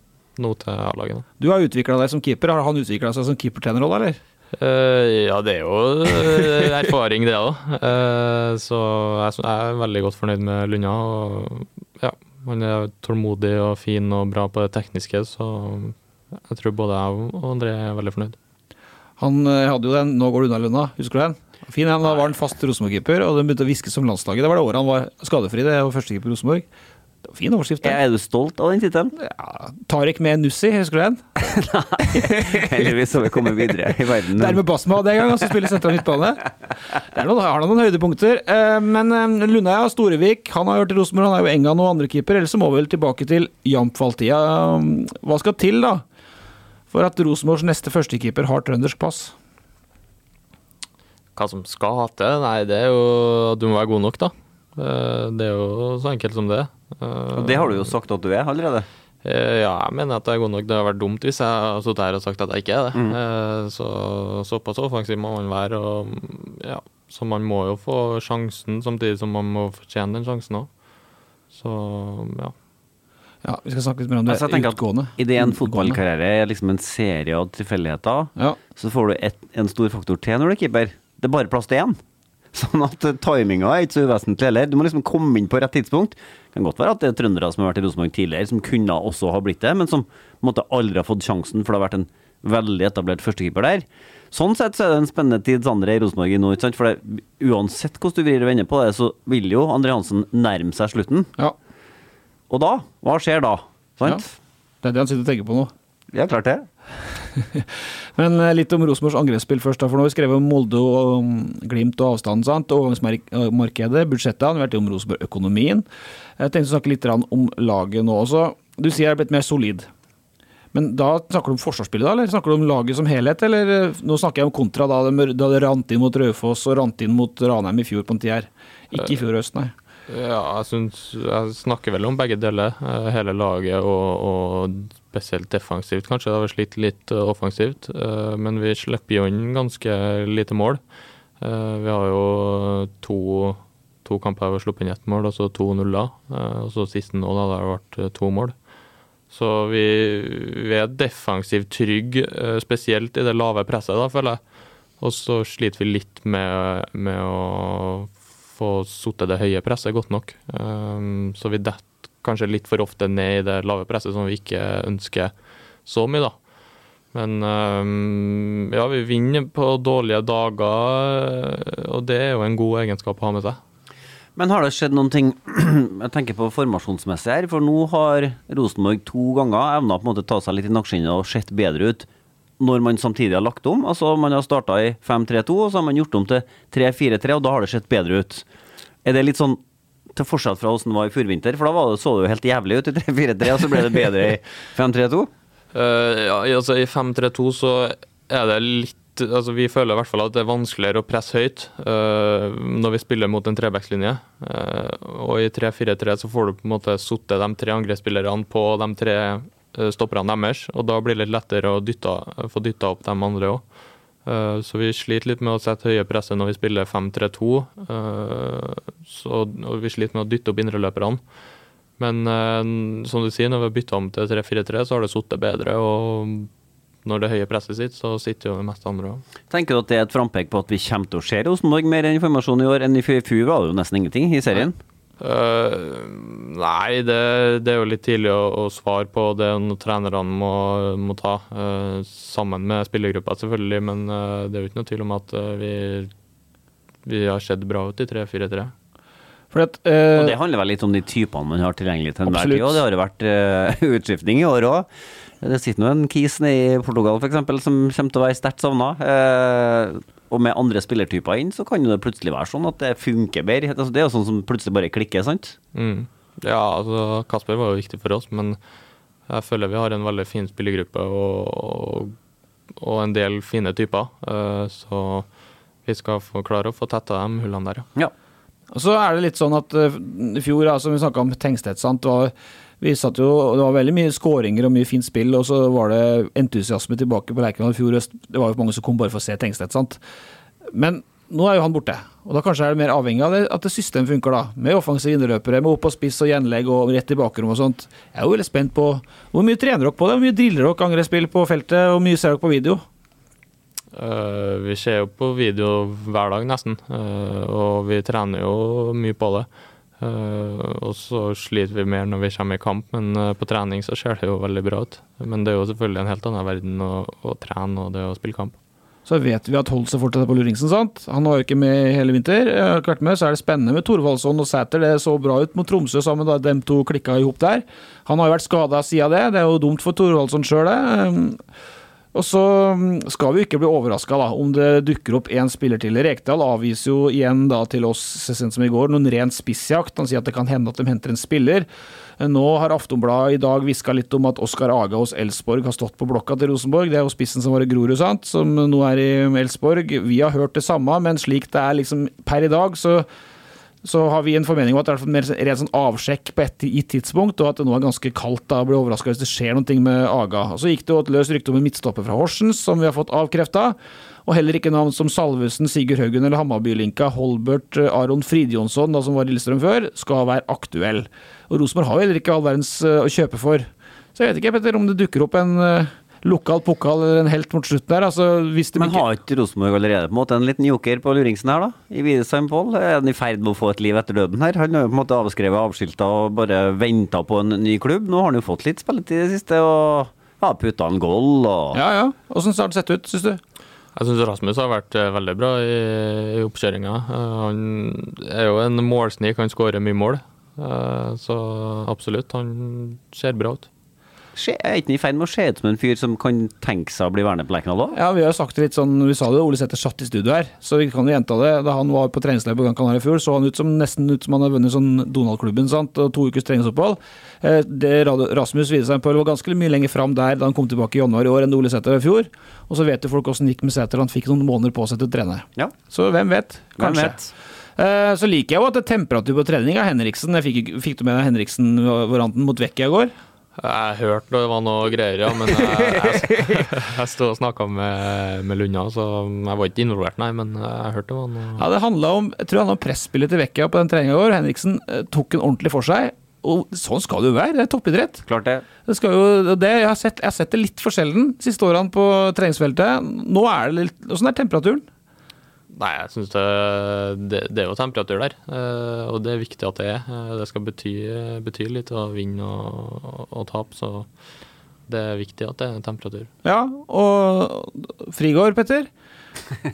[SPEAKER 5] nå til A-laget.
[SPEAKER 3] Du har utvikla deg som keeper. Har han utvikla seg som keepertrenerrolle, eller?
[SPEAKER 5] Uh, ja, det er jo eh, erfaring, det òg. så jeg, jeg er veldig godt fornøyd med Lunna. Ja, han er tålmodig og fin og bra på det tekniske, så jeg tror både jeg og André er veldig fornøyd.
[SPEAKER 3] Han eh, hadde jo den 'Nå går du unna, Lunna', husker du den? Fin, han, Da var han fast Rosenborg-keeper, og den begynte å hviske som landslaget. Det var det året han var skadefri, det var førstekeeper Rosenborg. Det var Fin overskrift. det.
[SPEAKER 4] Er du stolt av den tittelen?
[SPEAKER 3] Ja, Tarek med Nussi, husker du den? Nei.
[SPEAKER 4] Heldigvis har vi kommet videre i verden.
[SPEAKER 3] Dermed Basma det en gang, som spiller sentral midtbane. Der har noen, har noen høydepunkter. Eh, Men eh, og Storevik han har hørt Rosenborg, han er jo Engan og andrekeeper. Ellers så må vi vel tilbake til Jamp-Valtia. Hva skal til, da? For at Rosenborgs neste førstekeeper har trøndersk pass?
[SPEAKER 5] Hva som skal til? Nei, det er jo Du må være god nok, da. Eh, Det er jo så enkelt som det. Eh,
[SPEAKER 4] Og det har du jo sagt at du er allerede.
[SPEAKER 5] Eh, Ja, jeg mener at jeg er god nok. Det hadde vært dumt hvis jeg hadde sittet her og sagt at jeg ikke er det. Mm. Så såpass offensiv må man være. Og, ja, så man må jo få sjansen, samtidig som man må fortjene den sjansen òg. Så ja.
[SPEAKER 3] Ja, Vi skal snakke litt mer om det
[SPEAKER 4] Altså,
[SPEAKER 3] utgående.
[SPEAKER 4] Idet en fotballkarriere er liksom en serie av tilfeldigheter,
[SPEAKER 3] Ja.
[SPEAKER 4] så får du et, en stor faktor til når du er keeper. Det er bare plass til én. Sånn at eh, timinga er ikke så uvesentlig heller. Du må liksom komme inn på rett tidspunkt. Det kan godt være at det er trøndere som har vært i Rosenborg tidligere, som kunne også ha blitt det, men som på en måte aldri har fått sjansen, for det har vært en veldig etablert førstekeeper der. Sånn sett så er det en spennende tid Sander er i Rosenborg nå, ikke sant? For det, uansett hvordan du vrir og vender på det, så vil jo André Hansen nærme seg slutten.
[SPEAKER 3] ja.
[SPEAKER 4] Og da? Hva skjer da? Sant?
[SPEAKER 3] Det er det han sitter og tenker på nå.
[SPEAKER 4] Ja, klart det.
[SPEAKER 3] Men eh, litt om Rosenborgs angrepsspill først. da, for Nå har vi skrevet om Molde og Glimt og avstanden. sant? Overgangsmarkedet, budsjettet. Han har vært om Rosenborg-økonomien. Jeg tenkte å snakke litt om laget nå også. Du sier det er blitt mer solid. Men da snakker du om forsvarsspillet, da, eller snakker du om laget som helhet? Eller eh, nå snakker jeg om kontra da det, rant inn mot Raufoss og rant inn mot Ranheim i fjor på en tid her. Ikke i fjor høst, nei.
[SPEAKER 5] Ja, jeg syns Jeg snakker vel om begge deler. eh, Hele laget og, og spesielt defensivt, kanskje. Det har slitt litt eh, offensivt, eh, men vi slipper jo inn ganske lite mål. Vi har jo to, to kamper hvor vi har sluppet inn ett mål, altså to nuller. Og så siste nå, da det har vært to mål. Så vi, vi er defensivt trygge, spesielt i det lave presset, da, føler jeg. Og så sliter vi litt med, med å få satt det høye presset godt nok. Um, så vi detter kanskje litt for ofte ned i det lave presset som vi ikke ønsker så mye, da. Men um, ja, vi vinner på dårlige dager, og det er jo en god egenskap å ha med seg.
[SPEAKER 4] Men har det skjedd noen ting Jeg tenker på formasjonsmessig her, for nå har Rosenborg to ganger evna måte ta seg litt i nakkeskinnet og sett bedre ut når man samtidig har lagt om. Altså Man har starta i 5-3-2, og så har man gjort om til 3-4-3, og da har det sett bedre ut. Er det litt sånn til forskjell fra hvordan det var i forvinter? For da det, så det jo helt jævlig ut i 3-4-3, og så ble det bedre i 5-3-2?
[SPEAKER 5] Uh, ja, altså I 5-3-2 så er det litt altså Vi føler i hvert fall at det er vanskeligere å presse høyt uh, når vi spiller mot en trebackslinje. Uh, og i 3-4-3 så får du på en måte sittet de tre angrepsspillerne på de tre eh, stopperne deres, og da blir det litt lettere å dytte, få dytta opp de andre òg. Så vi sliter litt med å sette høye presset når vi spiller 5-3-2. eh, Og vi sliter med å dytte opp indreløperne. Men eh, som du sier, når vi har bytta om til 3-4-3, så har det sittet bedre. Og når det høye presset sitter, så sitter jo det meste andre òg.
[SPEAKER 4] Tenker du at det er et frampek på at vi kommer til å se Rosenborg mer enn informasjon i år enn i fjor? Fjor var det jo nesten ingenting i serien.
[SPEAKER 5] Eh, nei, det, det er jo litt tidlig å, å svare på. Det er trenerne må, må ta, uh, sammen med spillergruppa selvfølgelig. Men uh, det er jo ikke noe tvil om at vi, vi har sett bra ut i 3-4-3.
[SPEAKER 3] At, eh,
[SPEAKER 4] Og det handler vel litt om de typene man har tilgjengelig til enhver tid. Og det har jo vært uh, utskiftning i år òg. Det sitter nå en kis nede i Portugal f.eks. som kommer til å være sterkt savna. Og med andre spillertyper inn, så kan det plutselig være sånn at det funker bedre. Altså, det er jo sånn som plutselig bare klikker, sant?
[SPEAKER 5] Mm. Ja, altså Kasper var jo viktig for oss, men jeg føler vi har en veldig fin spillergruppe og, og, og en del fine typer. eh, så vi skal få klare å få tetta de hullene der, ja.
[SPEAKER 4] Ja.
[SPEAKER 3] Og så er det litt sånn at eh, i fjor, altså, vi snakka om Tengstedt, sant. Det var, vi satt jo, det var veldig mye skåringer og mye fint spill, og så var det entusiasme tilbake på Lerkendal i fjor høst. Det var jo mange som kom bare for å se Tengstedt, sant. Men nå er jo han borte, og da kanskje er det mer avhengig av det, at det systemet funker, da. Med offensive innløpere, med opp og spiss og gjenlegg og rett i bakrom og sånt. Jeg er jo veldig spent på hvor mye trener dere på det, hvor mye driller dere angrepsspill på feltet, og hvor mye ser dere på video?
[SPEAKER 5] Uh, vi ser jo på video hver dag, nesten. uh, og vi trener jo mye på det. Eh, og så sliter vi mer når vi kommer i kamp, men eh, på trening så ser det jo veldig bra ut. Men det er jo selvfølgelig en helt annen verden å, å trene og det å spille kamp.
[SPEAKER 3] så vet vi at Holse fortsatt er på luringsen. sant? Han var jo ikke med hele vinter. Har med, Så er det spennende med Thorvaldsson og Sæter. Det så bra ut mot Tromsø sammen, da de to klikka i hop der. Han har jo vært skada siden det. Det er jo dumt for Thorvaldsson sjøl, det. Og så um, skal vi ikke bli overraska om det dukker opp én spiller til. Rekdal avviser jo igjen da til oss så sent som i går noen ren spissjakt. Han sier at det kan hende at de henter en spiller. Nå har Aftonbladet i dag hviska litt om at Oskar Aga hos Elsborg har stått på blokka til Rosenborg. Det er jo spissen som var i Grorud, sant, som nå er i Elsborg. Vi har hørt det samme, men slik det er liksom per i dag, så så har vi en formening om at det er mer rent sånn avsjekk på et gitt tidspunkt, og at det nå er ganske kaldt. da, Blir overraska hvis det skjer noe med Aga. Og Så gikk det jo et løst rykte om en midtstopper fra Horsens, som vi har fått avkrefta. Og heller ikke navn som Salvesen, Sigurd Haugen eller Hammarby-linka Holbert Aron Fridjonsson, da, som var i Lillestrøm før, skal være aktuell. Og Rosenborg har jo heller ikke all verdens uh, å kjøpe for. Så jeg vet ikke, Petter, om det dukker opp en uh, lokal pokal eller en helt mot slutten der. Altså,
[SPEAKER 4] Men har ikke Rosenborg allerede på en måte en liten joker på luringsen her, da? I Widesheim Pål? Er han i ferd med å få et liv etter døden her? Han har jo på en måte avskrevet, avskilta og bare venta på en ny klubb. Nå har han jo fått litt spilletid i det siste og har putta en goal og
[SPEAKER 3] Ja ja. Åssen har det sett ut, syns du?
[SPEAKER 5] Jeg syns Rasmus har vært eh, veldig bra i, i oppkjøringa. Eh, han er jo en målsnik, han skårer mye mål. Eh, så absolutt, han ser bra ut.
[SPEAKER 4] Er ikke i ferd med å se ut som en fyr som kan tenke seg å bli værende på Lerkendal òg?
[SPEAKER 3] Ja, vi har sagt det litt sånn, vi sa det, Ole Sæther satt i studio her, så vi kan jo gjenta det. Da han var på treningsleir på Gran Canaria i fjor, så han ut som nesten ut som han har vunnet sånn Donald-klubben, sant, og to ukers treningsopphold. Eh, det Rasmus Widesheim-Pøl var ganske mye lenger fram der da han kom tilbake i januar i år enn Ole Sæther i fjor. Og så vet jo folk åssen det gikk med Sæther, han fikk noen måneder på seg til å trene.
[SPEAKER 4] Ja.
[SPEAKER 3] Så hvem vet? Kanskje. Hvem vet? Eh, så liker jeg jo at det er temperatur på trening av Henriksen. Jeg fikk, fikk du med Henriksen-varianten mot Vecchia i går?
[SPEAKER 5] Jeg hørte det var noe greier, ja, men jeg, jeg, jeg stod og snakka med, med Lunna, så jeg var ikke involvert, nei, men jeg hørte det var noe
[SPEAKER 3] Ja, det handla om jeg tror det handla om presspillet til Vecchia på den treninga i går. Henriksen eh, tok den ordentlig for seg. Og sånn skal det jo være, det er toppidrett.
[SPEAKER 4] Klart det.
[SPEAKER 3] det, skal jo, det jeg, har sett, jeg har sett det litt for sjelden siste årene på treningsfeltet. Nå er det litt Åssen er temperaturen?
[SPEAKER 5] Nei, jeg syns det, det, det, er jo temperatur der, eh, og det er viktig at det er. Eh, det skal bety, bety litt å vinne og, og, og tape, så det er viktig at det er temperatur.
[SPEAKER 3] Ja, og Frigård, Petter?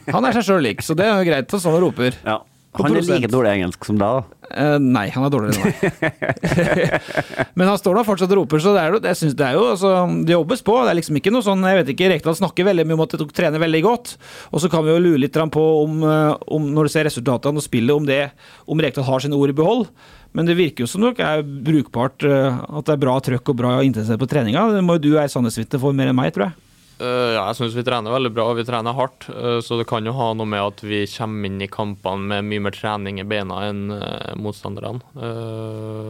[SPEAKER 3] Han er seg sjøl lik, så det er jo greit at sånn roper.
[SPEAKER 4] Ja. Han er like dårlig engelsk som deg, da?
[SPEAKER 3] Uh, nei, han er dårligere enn meg. Men han står da fortsatt og roper, så det er, det, synes, det er jo altså, Det jobbes på. Det er liksom ikke noe sånn Jeg vet ikke, Rekdal snakker veldig mye om at de trener veldig godt. Og så kan vi jo lure litt på om, eh, om når du ser resultatene og spillet, om det om Rekdal har sine ord i behold. Men det virker jo som det er brukbart, eh, at det er bra trøkk og bra intensitet på treninga. Det må jo du være sannhetsvitne for mer enn meg, tror jeg.
[SPEAKER 5] Uh, ja, jeg syns vi trener veldig bra, vi trener hardt. Uh, så det kan jo ha noe med at vi kommer inn i kampene med mye mer trening i beina enn uh, motstanderne.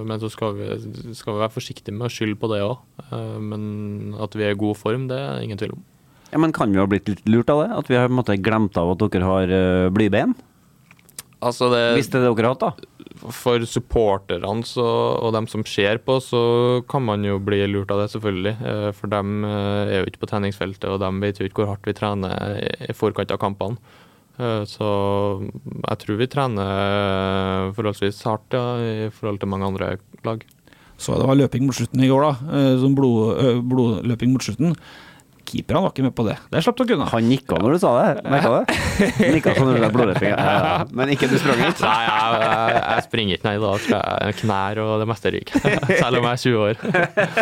[SPEAKER 5] men så skal vi, skal vi, være forsiktige med å skylde på det òg. men at vi er i god form, det er ingen tvil om.
[SPEAKER 4] Ja, Men kan vi ha blitt litt lurt av det? At vi har måte, glemt av at dere har blybein?
[SPEAKER 5] Altså det,
[SPEAKER 4] det dere hatt, da?
[SPEAKER 5] for supporterne og dem som ser på, så kan man jo bli lurt av det, selvfølgelig. Eh, for dem eh, er jo ikke på treningsfeltet, og de vet jo ikke hvor hardt vi trener i forkant av kampene. Eh, så jeg tror vi trener forholdsvis hardt ja, i forhold til mange andre lag.
[SPEAKER 3] Så det var løping mot slutten i går, da. Blod, blodløping mot slutten. Keeperne var ikke med på det. Det slapp dere unna.
[SPEAKER 4] Han nikka når du sa det, merka det? Nikka sånn når du sa blodløping. Ja, Men ikke du sprang ut?
[SPEAKER 5] Nei, jeg, jeg, jeg, springer ikke, nei. Da skal jeg knær og det meste ryker. Selv om jeg er 20
[SPEAKER 3] år.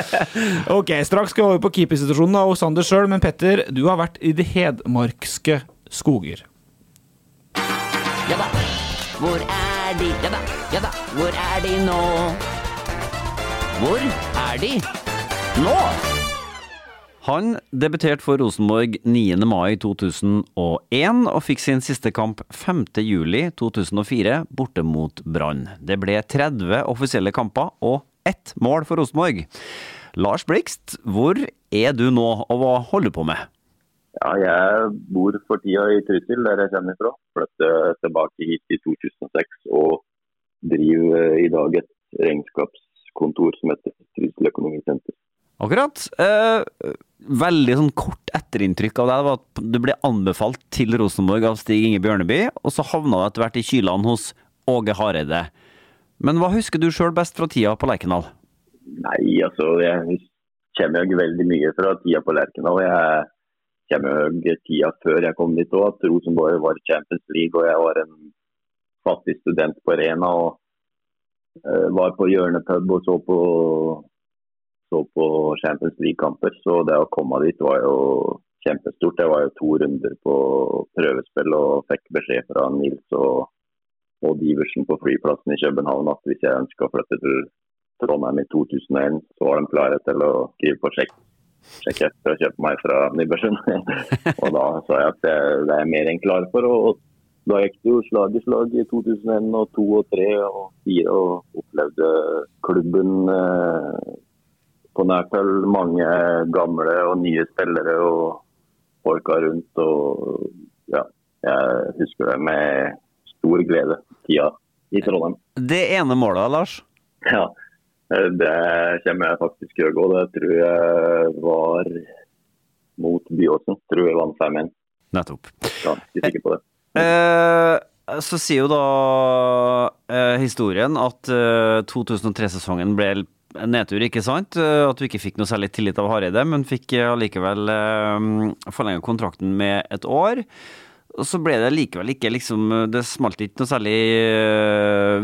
[SPEAKER 3] ok, straks skal vi over på keepersituasjonen og Sander sjøl, men Petter, du har vært i de hedmarkske skoger.
[SPEAKER 6] Ja da, hvor er de? Ja da, ja da, hvor er de nå? Hvor er de nå?
[SPEAKER 4] Han debuterte for Rosenborg 9. mai 2001 og fikk sin siste kamp 5. juli 2004 borte mot Brann. Det ble 30 offisielle kamper og ett mål for Rosenborg. Lars Blikst, hvor er du nå, og hva holder du på med?
[SPEAKER 7] Ja, jeg bor for tida i Trysil, der jeg kommer fra. Flyttet tilbake hit i 2006 og driver i dag et regnskapskontor som heter Trysil Økonomisenter.
[SPEAKER 4] Akkurat. Eh, veldig sånn kort etterinntrykk av deg var at du ble anbefalt til Rosenborg av Stig Inge Bjørneby, og så havna du etter hvert i kylene hos Åge Hareide. Men hva husker du sjøl best fra tida på Lerkendal?
[SPEAKER 7] Nei, altså jeg kommer jo veldig mye fra tida på Lerkendal. Jeg kommer jo tida før jeg kom dit òg, at Rosenborg var Champions League og jeg var en fattig student på Arena. og uh, Var på hjørnepub og så på, så på Champions League-kamper. Så det å komme dit var jo kjempestort. Det var jo to runder på prøvespill og fikk beskjed fra Nils og, og Diversen på flyplassen i København at hvis jeg ønska å flytte til Trondheim i 2001, så var de klare til å skrive på sjekk sjekke etter å kjøpe meg fra Nybergsund. og da sa jeg at det, det er mer enn klar for. Og, da gikk det jo slag i slag i 2001 og 2002 og 2003 og 2004 og opplevde klubben eh, på nært hold. Mange gamle og nye spillere og folka rundt. Og ja, jeg husker det med stor glede, tida i Trondheim.
[SPEAKER 4] Det ene målet, Lars?
[SPEAKER 7] Ja, det kommer jeg faktisk til å gå. Det tror jeg var mot Byåsen. Tror jeg vant 5-1.
[SPEAKER 4] Nettopp.
[SPEAKER 7] Ja, jeg er sikker på det.
[SPEAKER 4] Eh, så sier jo da eh, historien at eh, 2003-sesongen ble en nedtur, ikke sant? Eh, at du ikke fikk noe særlig tillit av Hareide, men fikk eh, allikevel eh, forlenga kontrakten med et år. Og så ble det likevel ikke liksom Det smalt ikke noe særlig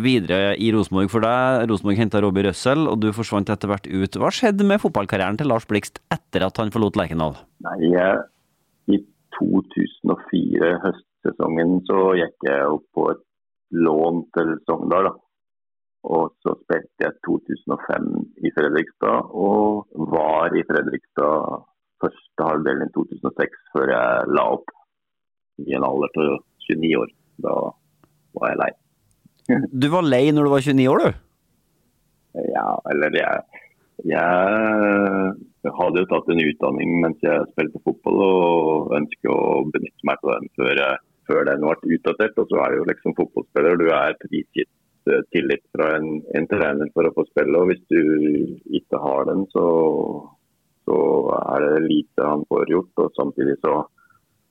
[SPEAKER 4] videre i Rosenborg for deg. Rosenborg henta Robbie Røssel, og du forsvant etter hvert ut. Hva skjedde med fotballkarrieren til Lars Blikst etter at han forlot Lerkendal?
[SPEAKER 7] Nei, I 2004, høstsesongen, så gikk jeg opp på et lån til Sogndal. da. Og så spilte jeg 2005 i Fredrikstad, og var i Fredrikstad første halvdelen i 2006 før jeg la opp i en alder til 29 år. Da var jeg lei.
[SPEAKER 4] Du var lei når du var 29 år, du?
[SPEAKER 7] Ja, eller jeg, jeg hadde jo tatt en utdanning mens jeg spilte fotball og ønsker å benytte meg av den før, jeg, før den ble utdatert. Og så er du jo liksom fotballspiller. Du er prisgitt tillit fra en, en, trener for å få spille. Og hvis du ikke har den, så, så er det lite han får gjort. Og samtidig så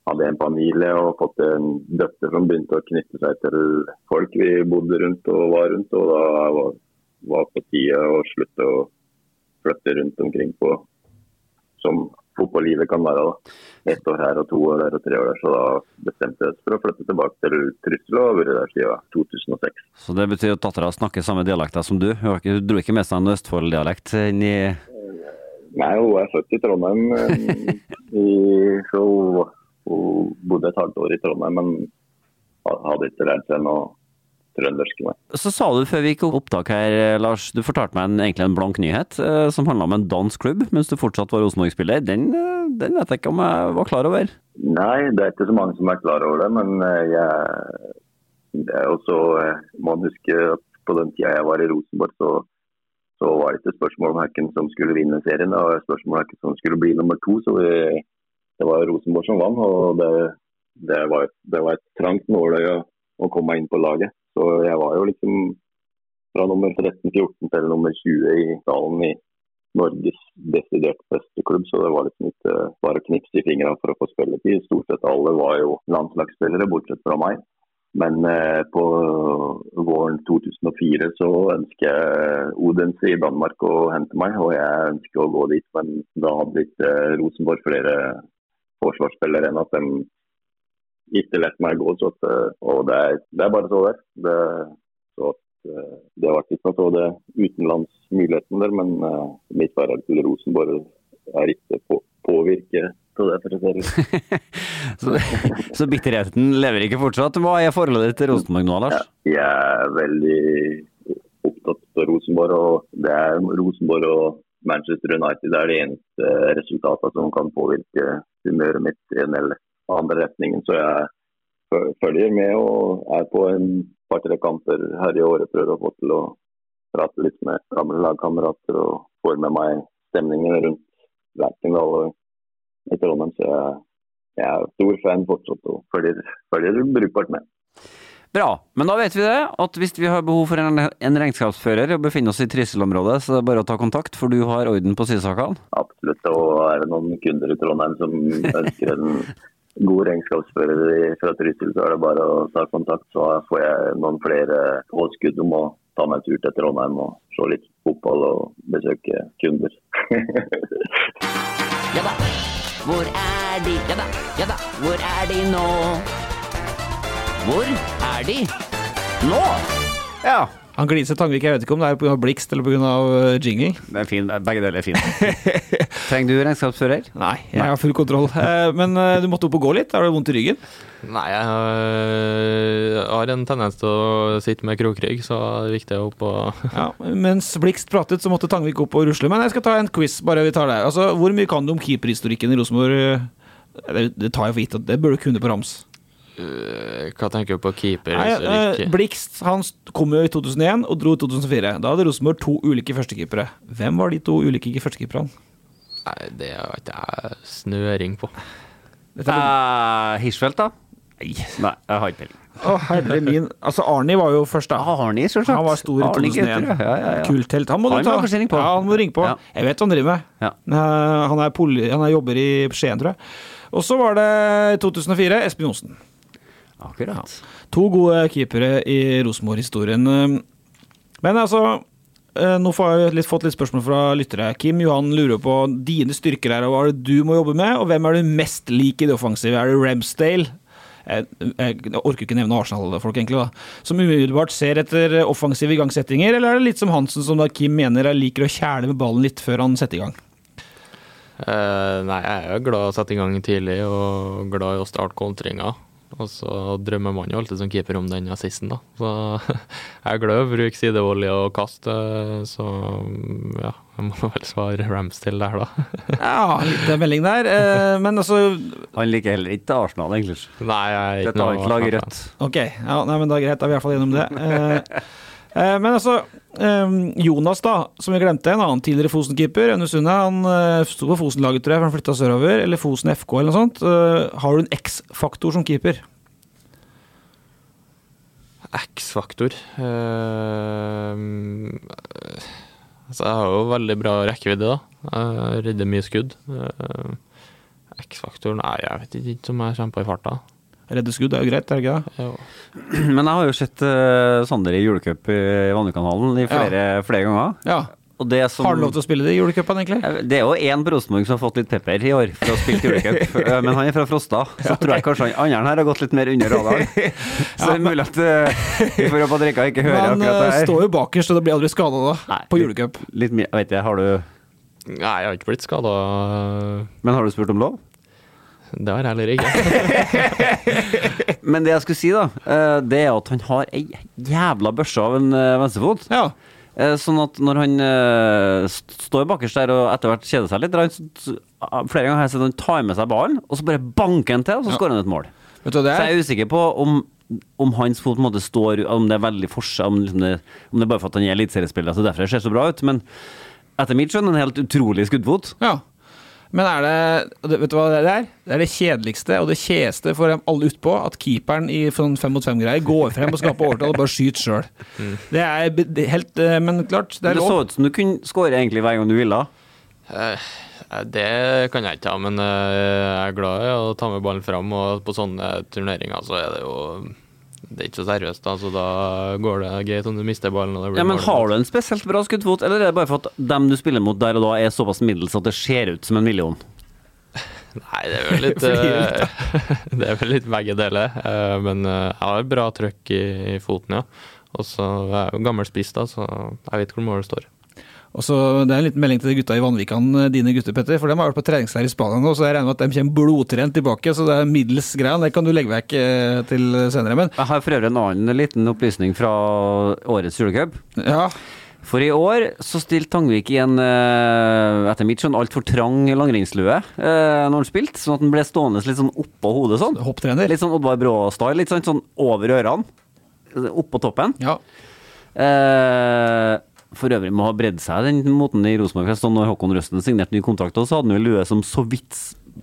[SPEAKER 7] hadde jeg en familie og fått en døtter som begynte å knytte seg til folk vi bodde rundt og var rundt. Og da var, var på tide å slutte å flytte rundt omkring på som fotballivet kan være. da. Ett år her og to år der og tre år der. Så da bestemte jeg oss for å flytte tilbake til Trussel og har vært der siden 2006.
[SPEAKER 4] Så det betyr at dattera snakker samme dialekter som du? Hun dro ikke med seg en Østfold-dialekt inn i
[SPEAKER 7] Nei, hun er født i Trondheim. I, så hun bodde et halvt år i Trondheim, men hadde ikke lært seg noe trøndersk. meg.
[SPEAKER 4] Så sa du før vi gikk opptak her, Lars, du fortalte meg en, egentlig en blank nyhet eh, som handla om en dansk klubb mens du fortsatt var Rosenborg-spiller. Den, eh, den, vet jeg ikke om jeg var klar over?
[SPEAKER 7] Nei, det er ikke så mange som er klar over det. Men eh, jeg, det er også, må huske at på den tida jeg var i Rosenborg, så, så var det ikke spørsmål om hvem som skulle vinne serien. Var spørsmål om hvem som skulle bli nummer to. så vi det var Rosenborg som vant. og Det, det, var, det var, et trangt nåløye å komme inn på laget. Så jeg var jo liksom fra nummer 13-14 til nummer 20 i stallen i Norges desidert beste klubb. Så det var liksom ikke bare å knipse i fingrene for å få spilletid. Stort sett alle var jo landslagsspillere, bortsett fra meg. Men eh, på våren 2004 så ønsker jeg Odense i Danmark å hente meg, og jeg ønsker å gå dit. Men da hadde ikke Rosenborg flere forsvarsspillere enn at de ikke lett meg gå. Så at, eh, og det er, det er, bare så der. Det, så at, eh, det var ikke sånn så det utenlandsmuligheten der, men uh, mitt forhold til Rosenborg er ikke på, påvirket av det. for å si det.
[SPEAKER 4] så, så bitterheten lever ikke fortsatt. Hva er forholdet ditt til Rosenborg nå, Lars?
[SPEAKER 7] Ja, jeg er veldig opptatt av Rosenborg. og Det er Rosenborg og Manchester United det er de eneste resultatene som kan påvirke humøret mitt en eller andre retningen. Så jeg følger med og er på en par-tre kamper her i året. Prøver å få til å prate litt med gamle lagkamerater og får med meg stemningen rundt Lerkendal og i Trondheim. Så jeg, jeg, er stor fan fortsatt og følger, følger brukbart med.
[SPEAKER 4] Bra, men da vet vi det, at hvis vi har behov for en, en regnskapsfører og befinner oss i Trysil-området, så det er bare å ta kontakt, for du har orden på sysakene?
[SPEAKER 7] Absolutt, og er det noen kunder i Trondheim som ønsker en god regnskapsfører fra Trysil, så er det bare å ta kontakt. Så får jeg noen flere påskudd om å ta meg en tur til Trondheim og se litt fotball og besøke kunder.
[SPEAKER 6] ja da. hvor er de? Ja da, ja da, hvor er de nå? Hvor er de nå?
[SPEAKER 4] Ja.
[SPEAKER 3] Han gliser Tangvik, jeg vet ikke om det er pga. Blikst eller pga. jingle.
[SPEAKER 4] Det er fin, begge deler er fint. Trenger du regnskapsfører?
[SPEAKER 3] Nei, jeg har full kontroll. Eh, Men eh, du måtte opp og gå litt. Har du vondt i ryggen?
[SPEAKER 5] Nei, jeg har en tendens til å sitte med krokrygg, så det er viktig å opp og
[SPEAKER 3] Ja, Mens Blikst pratet, så måtte Tangvik opp og rusle. Men jeg skal ta en quiz, bare vi tar det. Altså, Hvor mye kan du om keeperhistorikken i Rosenborg? Det, det tar jeg for gitt at det bør du kunne på rams.
[SPEAKER 5] Øh, Hva tenker du på keeper?
[SPEAKER 3] Nei, eh, Blikst han kom jo i 2001 og dro i 2004. Da hadde Rosenborg to ulike førstekeepere. Hvem var de to ulike førstekeeperne?
[SPEAKER 5] Nei, det har ikke jeg snøring på.
[SPEAKER 3] Dette er-
[SPEAKER 4] Eh, Hirschfeldt, da?
[SPEAKER 3] Nei.
[SPEAKER 4] Nei, jeg har ikke peiling.
[SPEAKER 3] Å, herre min. Altså, Arnie var jo først, da.
[SPEAKER 4] Arnie, selvsagt.
[SPEAKER 3] Han var stor i
[SPEAKER 4] Arnie
[SPEAKER 3] 2001.
[SPEAKER 4] Gauter, ja, ja, ja.
[SPEAKER 3] Kulthelt. Han må du ta.
[SPEAKER 4] må på.
[SPEAKER 3] Ja, han må ringe på.
[SPEAKER 4] Ja.
[SPEAKER 3] Jeg vet hva han driver med.
[SPEAKER 4] Ja.
[SPEAKER 3] Eh, Han er, poli, han er jobber i Skien, tror jeg. Og så var det i 2004 Espen Johnsen.
[SPEAKER 4] Akkurat.
[SPEAKER 3] To gode keepere i Rosenborg-historien. Men altså eh, nå får jeg fått litt spørsmål fra lyttere. Kim Johan lurer på dine styrker her, og hva er det du må jobbe med? Og hvem er du mest lik i det offensive? Er det Ramsdale? Jeg, jeg orker ikke nevne Arsenal-folk, egentlig, da. Som umiddelbart ser etter offensive igangsettinger, eller er det litt som Hansen, som da Kim mener jeg liker å kjæle med ballen litt før han setter i gang?
[SPEAKER 5] Uh, nei, jeg er jo glad i å sette i gang tidlig og glad i å starte kontringer. Og så drømmer man jo alltid som keeper om den assisten, da. Så jeg er glad i å bruke sidevolley og kast, eh, så ja, jeg må vel svare Ramsdale der, da.
[SPEAKER 3] Ja, litt melding der. eh, Men altså
[SPEAKER 4] Han liker heller ikke Arsenal, egentlig.
[SPEAKER 5] Nei, jeg er ikke
[SPEAKER 4] Dette annet lag laget rødt.
[SPEAKER 3] Ok, ja, nei, men da er greit, da er vi i hvert fall gjennom det. Eh, eh, men altså, Jonas da, som vi glemte, en annen tidligere Fosen-keeper, Aune Sunde, han eh, sto på Fosen-laget, tror jeg, for han flytta sørover, eller Fosen FK eller noe sånt. Eh, har du en X-faktor som keeper?
[SPEAKER 5] X-faktor uh, Altså, jeg har jo veldig bra rekkevidde, da. Jeg redder mye skudd. Uh, X-faktor Nei, jeg vet ikke om jeg kommer på i farta.
[SPEAKER 3] Redde skudd er jo greit, er det ikke det?
[SPEAKER 4] Men jeg har jo sett uh, Sander i julecup i Vannekanalen i flere, flere ganger.
[SPEAKER 3] Ja.
[SPEAKER 4] Og det som,
[SPEAKER 3] Har du lov til å spille det i julecupen, egentlig?
[SPEAKER 4] Eh, Det er jo én på Rosenborg som har fått litt pepper i år for å ha spilt julecup, Eh, men han er fra Frosta. Så tror jeg kanskje han andre her har gått litt mer under radaren. Så det er mulig at vi får håpe at Rikka ikke hører
[SPEAKER 3] Men
[SPEAKER 4] akkurat det her.
[SPEAKER 3] Han står jo bakerst, og det blir aldri skada da,
[SPEAKER 4] Nei,
[SPEAKER 3] på julecup.
[SPEAKER 4] Litt litt, vet har du
[SPEAKER 5] Nei, jeg har ikke blitt skada.
[SPEAKER 4] Men har du spurt om lov?
[SPEAKER 5] Det har jeg heller ikke.
[SPEAKER 4] Men det jeg skulle si, da, eh, det er at han har ei jævla børse av en eh, venstrefot.
[SPEAKER 3] Ja.
[SPEAKER 4] Eh, Sånn at når han står bakerst der og etter hvert kjeder seg litt, flere ganger har jeg sett han tar med seg ballen, og så bare banker han til, og så
[SPEAKER 3] Ja.
[SPEAKER 4] skårer han et mål.
[SPEAKER 3] Vet du hva det
[SPEAKER 4] Så jeg
[SPEAKER 3] er?
[SPEAKER 4] er usikker på om, om hans fot på en måte står Om det er veldig forskjell Om, liksom det, om det er bare for at han er eliteseriespiller, så derfor det ser så bra ut. Men etter mitt skjønn en helt utrolig skuddfot.
[SPEAKER 3] Ja. Men er det, Vet du hva det er? Det er det kjedeligste og det kjedeligste for dem alle utpå, at keeperen i sånn fem mot fem-greier går frem og skaper overtall og bare skyter sjøl. Det er det er helt eh, Men klart, det
[SPEAKER 4] Men
[SPEAKER 3] lov.
[SPEAKER 4] det så ut som du kunne skåre egentlig hver gang du ville.
[SPEAKER 5] Eh, Det kan jeg ikke men eh, jeg er glad i å ta med ballen fram. Og på sånne turneringer så er det jo Det er ikke så seriøst, da, så da går det greit om du mister ballen. Og det blir
[SPEAKER 4] Ja, men. Har du en spesielt bra skuddfot, eller er det bare for at dem du spiller mot der og da, er såpass middels at det ser ut som en million?
[SPEAKER 5] Nei, det er vel litt eh, Det er vel litt begge deler. eh, Men eh, jeg har bra trøkk i, i foten, ja. Og så er jeg jo gammel spiss, da, så jeg vet hvor målet står.
[SPEAKER 3] Og så Det er en liten melding til de gutta i Vanvikan, eh, dine gutter, Petter. For de har vært på treningsleir i Spania nå, så jeg regner med at de kommer blodtrent tilbake. Så det er middels greia. Det kan du legge vekk eh, til senere. Men
[SPEAKER 4] Jeg har for øvrig en annen liten opplysning fra årets julecup.
[SPEAKER 3] ja,
[SPEAKER 4] For i år så stilte Tangvik i en, eh, etter mitt skjønn, altfor trang langrennslue når han spilte, sånn at han ble stående litt sånn oppå hodet sånn.
[SPEAKER 3] hopptrener.
[SPEAKER 4] Litt sånn Oddvar Brå-style, litt sånn, sånn over ørene. Oppå toppen.
[SPEAKER 3] Ja.
[SPEAKER 4] Eh, for øvrig må ha bredd seg den moten i Rosenborg. Når Håkon Røsten signerte ny kontrakt, så hadde han jo lue som så vidt,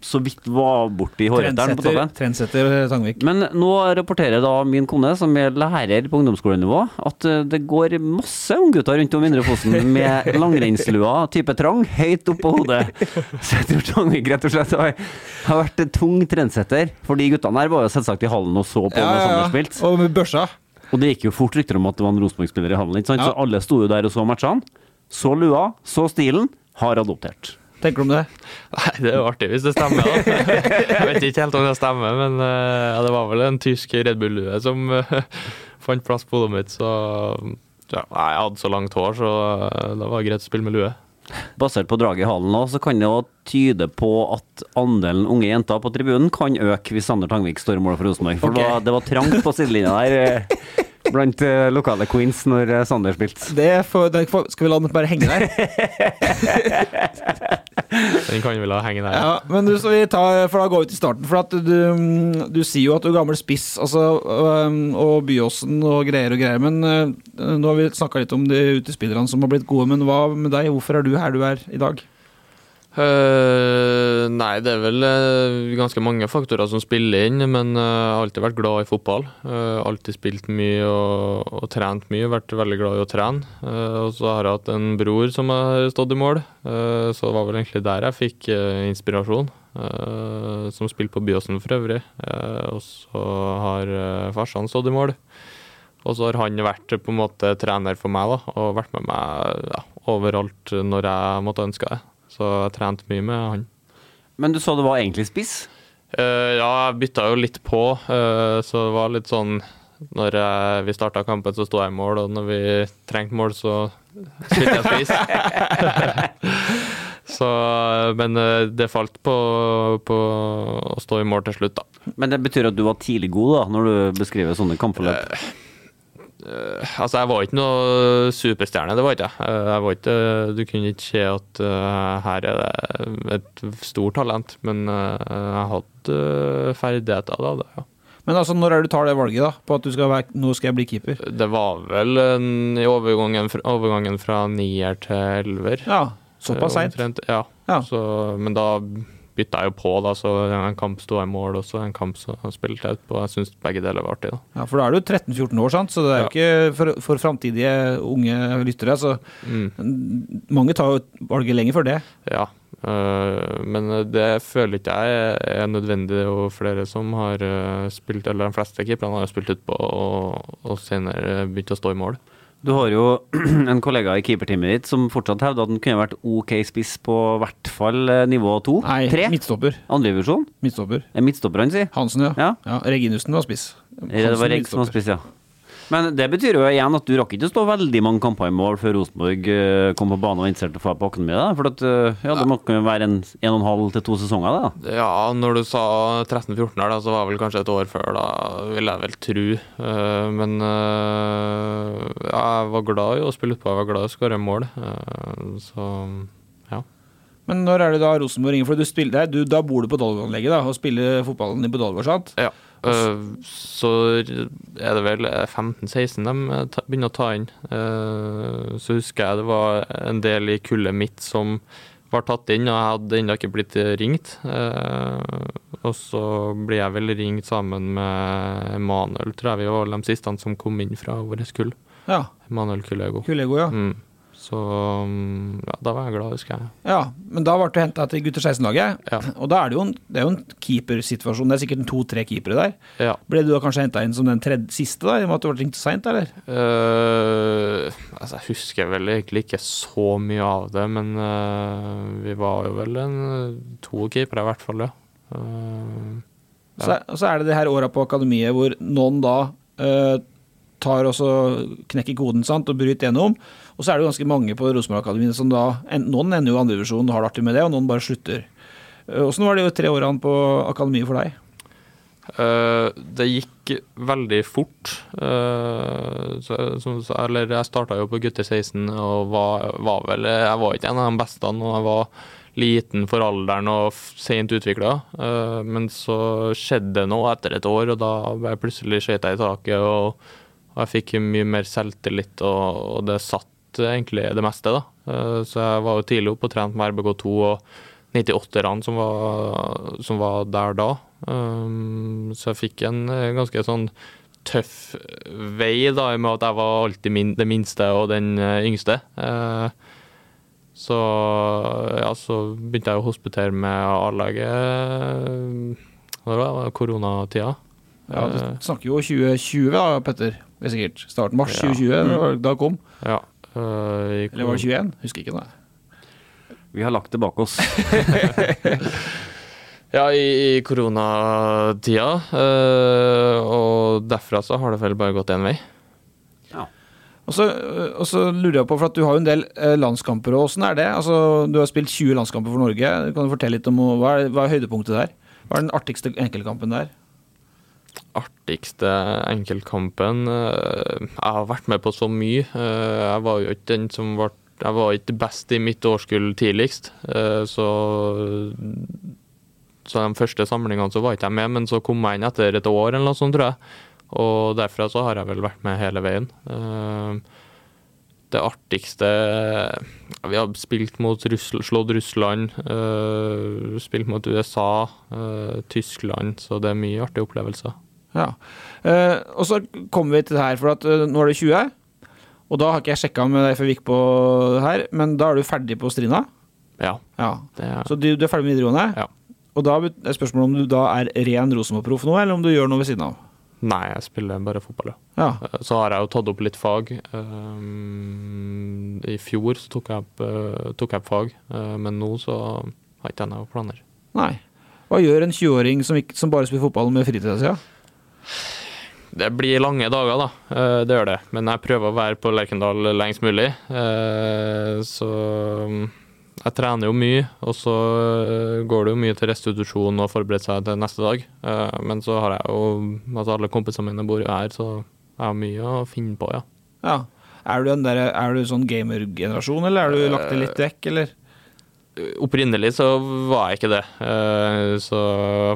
[SPEAKER 4] så vidt var borti hårretteren på toppen.
[SPEAKER 3] trendsetter eh, Tangvik.
[SPEAKER 4] Men nå rapporterer da min kone, som er lærer på ungdomsskolenivå, at eh, det går masse unggutter rundt om Indre Fosen med langrennslua type trang høyt oppå hodet. Så jeg tror Tangvik rett og slett har, har vært en tung trendsetter. For de guttene her var jo selvsagt i hallen og så på når Sander spilte.
[SPEAKER 3] Og med børsa.
[SPEAKER 4] Og det gikk jo fort rykter om at det var en Rosenborg-spiller i hallen. ikke sant?
[SPEAKER 3] Ja.
[SPEAKER 4] Så alle sto jo der og så matchene. Så lua, så stilen. Har adoptert.
[SPEAKER 3] tenker du om det?
[SPEAKER 5] Nei, det er jo artig hvis det stemmer. da. Jeg vet ikke helt om det stemmer, men eh, ja, det var vel en tysk Red Bull-lue som eh, fant plass på hodet mitt. Så ja, jeg hadde så langt hår, så eh, det var greit å spille med lue.
[SPEAKER 4] Basert på draget i halen så kan det jo tyde på at andelen unge jenter på tribunen kan øke hvis Sander Tangvik står i mål for Rosenborg. For det, var, det var trangt på sidelinja der blant eh, lokale queens når eh, Sander spilte.
[SPEAKER 3] Det, får, det får, skal vi la den bare henge der?
[SPEAKER 5] Den kan vi la henge der.
[SPEAKER 3] Ja, men du, skal vi tar, for da går vi til starten. For at du, du sier jo at du er gammel spiss altså, og Byåsen og greier og greier. Men øh, nå har vi snakka litt om de utespillerne som har blitt gode. Men hva med deg? Hvorfor er du her du er i dag?
[SPEAKER 5] Eh, nei, det er vel uh, ganske mange faktorer som spiller inn, men jeg jeg har alltid vært glad i fotball. Eh, alltid spilt mye og, og trent mye, vært veldig glad i å trene. Eh, og så har jeg hatt en bror som har stått i mål, eh, så det var vel egentlig der jeg fikk eh, inspirasjon. eh, som spilte på Byåsen for øvrig. Eh, og så har uh, farsan stått i mål. Og så har han vært på en måte trener for meg da, og vært med meg ja, overalt når jeg måtte ønske det. Så jeg trente mye med han.
[SPEAKER 4] Men du sa du var egentlig spiss?
[SPEAKER 5] Uh, ja, jeg bytta jo litt på, Uh, så det var litt sånn Når jeg, vi starta kampen, så sto jeg i mål, og når vi trengte mål, så spilte jeg spiss. så, men uh, det falt på, på å stå i mål til slutt, da.
[SPEAKER 4] Men det betyr at du var tidlig god, da, når du beskriver sånne kampforløp?
[SPEAKER 5] Eh, altså, jeg var ikke noe superstjerne, det var ikke jeg. Eh, jeg var ikke, du kunne ikke se at eh, her er det et stort talent, men eh, jeg hadde ferdigheter da, det, ja.
[SPEAKER 3] Men altså, når er det du tar det valget da, på at du skal være, nå skal jeg bli keeper?
[SPEAKER 5] Det var vel en, i overgangen, overgangen fra nier til elver.
[SPEAKER 3] Ja, såpass
[SPEAKER 5] Eh,
[SPEAKER 3] seint.
[SPEAKER 5] Ja.
[SPEAKER 3] Ja.
[SPEAKER 5] Så, men da bytta jeg jo på, da, så en kamp sto jeg i mål, også, en kamp så spilte jeg på, Jeg syns begge deler var artig. da.
[SPEAKER 3] Ja, for da er du 13-14 år, sant? så det er jo ikke for, for framtidige unge lyttere. Så
[SPEAKER 5] Mm.
[SPEAKER 3] mange tar jo valget lenger før det.
[SPEAKER 5] Ja, øh, men det føler ikke jeg er nødvendig. Jo flere som har øh, spilt, eller de fleste keeperne har spilt utpå og, og senere begynt å stå i mål.
[SPEAKER 4] Du har jo en kollega i keeperteamet ditt som fortsatt hevder at han kunne vært OK spiss på hvert fall eh, nivå to.
[SPEAKER 3] Nei,
[SPEAKER 4] Tre?
[SPEAKER 3] midtstopper.
[SPEAKER 4] Andredivisjon?
[SPEAKER 3] Midtstopper.
[SPEAKER 4] Er midtstopper han sier?
[SPEAKER 3] Hansen, ja.
[SPEAKER 4] Ja.
[SPEAKER 3] ja. Reginussen var spiss.
[SPEAKER 4] Det var Reg som var spiss, ja. Men det betyr jo igjen at du rakk ikke å stå veldig mange kamper i mål før Rosenborg eh, kom på banen og interesserte å få på akademiet. For at, eh, ja, det må kunne være en, en og en halv til to sesonger, det, da.
[SPEAKER 5] Ja, når du sa 13-14 her, da, så var det vel kanskje et år før, da vil jeg vel tro. Eh, men ja, jeg var glad i å spille utpå, jeg var glad i å skåre mål. Så.
[SPEAKER 3] Men når er det da Rosenborg ringer? For du spiller, du, da bor du på Dolgårdanlegget da, og spiller fotballen i på sant?
[SPEAKER 5] Ja. Eh, så er det vel 15-16 de begynner å ta inn. Eh, så husker jeg det var en del i kullet mitt som var tatt inn, og jeg hadde ennå ikke blitt ringt. Eh, og så blir jeg vel ringt sammen med Emanuel, tror jeg vi var de siste som kom inn fra vårt kull.
[SPEAKER 3] Ja.
[SPEAKER 5] Emanuel Kullego.
[SPEAKER 3] Kulego, ja.
[SPEAKER 5] Mm. Så mm, ja, da var jeg glad, husker jeg.
[SPEAKER 3] Ja, men da ble du henta til gutter 16-laget.
[SPEAKER 5] Ja.
[SPEAKER 3] Og da er det jo en, det er jo en keepersituasjon. Det er sikkert to-tre keepere der.
[SPEAKER 5] Ja.
[SPEAKER 3] Ble du da kanskje henta inn som den tredje, siste, da, i og med at du ble ringt seint, eller?
[SPEAKER 5] Uh, altså, jeg husker vel egentlig ikke så mye av det, men uh, vi var jo vel en to keepere i hvert fall, ja. Uh,
[SPEAKER 3] ja. så, og så er det det her åra på akademiet hvor noen da tar og så knekker koden sant, og bryter gjennom. Og så er det jo ganske mange på Rosenborg Akademiet som da Noen ender jo i andredivisjon og har det artig med det, og noen bare slutter. Eh, Åssen var det jo tre årene på akademiet for deg?
[SPEAKER 5] Uh, det gikk veldig fort. Uh, så, så- eller jeg starta jo på gutter 16 og var, var vel Jeg var ikke en av de beste og jeg var liten for alderen og sent utvikla. men så skjedde det noe etter et år, og da ble jeg plutselig skøyta i taket. Og, og jeg fikk mye mer selvtillit, og, og det satt egentlig det meste, da. Eh, så jeg var jo tidlig oppe og trent med RBK2 og 98-erne som, var- som var der da. Um, så jeg fikk en eh, ganske sånn tøff vei, da, i og med at jeg var alltid min, det minste og den eh, yngste. Eh, så ja, så begynte jeg å hospitere med A-laget Hva var det? Koronatida.
[SPEAKER 3] Ja, Du
[SPEAKER 5] Eh,
[SPEAKER 3] snakker jo 2020 da, Petter. Er sikkert. Starten mars
[SPEAKER 5] Ja.
[SPEAKER 3] 2020, da- da kom.
[SPEAKER 5] ja. Eh,
[SPEAKER 3] Eller var det 21? Husker ikke. det.
[SPEAKER 4] Vi har lagt det bak oss.
[SPEAKER 5] Ja, i, i koronatida. eh, og derfra så har det vel bare gått én vei.
[SPEAKER 3] Og så, og så lurer jeg på, for at du har jo en del eh, landskamper, og Hvordan er det? Altså, du har spilt 20 landskamper for Norge. Kan du fortelle litt om hva er, hva er høydepunktet der? Hva er den artigste enkeltkampen der?
[SPEAKER 5] Artigste enkeltkampen eh, Jeg har vært med på så mye. Eh, jeg var jo ikke den som ble Jeg var ikke best i mitt årskull tidligst, eh, så Så de første samlingene så var ikke jeg med, men så kom jeg inn etter et år eller noe sånt, tror jeg. Og derfra så har jeg vel vært med hele veien. Det artigste Vi har spilt mot Russland, slått Russland, spilt mot USA, Tyskland, så det er mye artige opplevelser.
[SPEAKER 3] Ja. Uh, og så kommer vi til det her, for at uh, nå er det 20. Og da har ikke jeg sjekka med deg før vi gikk på det her, men da er du ferdig på Strina?
[SPEAKER 5] Ja.
[SPEAKER 3] Ja.
[SPEAKER 5] Er,
[SPEAKER 3] Så du, du er ferdig med videregående?
[SPEAKER 5] Ja.
[SPEAKER 3] Og da er spørsmålet om du da er ren Rosenborg-proff nå, eller om du gjør noe ved siden av?
[SPEAKER 5] nei, jeg spiller bare fotball, ja. Eh, Så har jeg jo tatt opp litt fag. Um, I fjor så tok jeg opp, tok jeg opp fag, men nå så har ikke jeg noen planer.
[SPEAKER 3] Nei. Hva gjør en 20-åring som, som bare spiller fotball med fritida si?
[SPEAKER 5] Det blir lange dager, da. Eh, Det gjør det. Men jeg prøver å være på Lerkendal lengst mulig. Eh, Så um, jeg trener jo mye, og så eh, går det jo mye til restitusjon og forberede seg til neste dag. Men så har jeg jo Altså alle kompisene mine bor jo her, så jeg har mye å finne på, ja.
[SPEAKER 3] ja. Er du, en er du sånn gamergenerasjon, eller er du lagt det litt vekk, eller?
[SPEAKER 5] Opprinnelig så var jeg ikke det. Eh, Så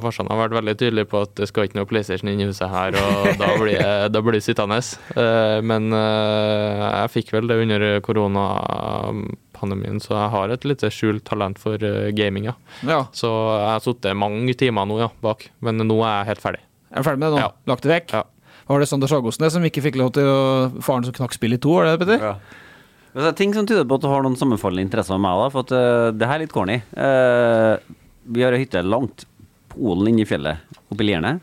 [SPEAKER 5] farsan har vært veldig tydelig på at det skal ikke noe PlayStation inn i huset her, og da blir jeg, da blir jeg sittende. Eh, Men eh, jeg fikk vel det under koronapandemien, så jeg har et lite skjult talent for gaming, ja.
[SPEAKER 3] Ja.
[SPEAKER 5] Så jeg har sittet mange timer nå, ja, bak. Men nå er jeg helt ferdig.
[SPEAKER 3] Er du ferdig med det nå?
[SPEAKER 5] Ja.
[SPEAKER 3] Lagt det vekk?
[SPEAKER 5] Ja.
[SPEAKER 3] Var det Sander Sagosnes som ikke fikk lov til å Faren som knakk spillet i to, var det det, Petter?
[SPEAKER 4] Men Det er ting som tyder på at du har noen sammenfallende interesser med meg. da For at uh, det her er litt corny. Uh, vi har ei hytte langt Polen inne i fjellet, oppe i Lierne.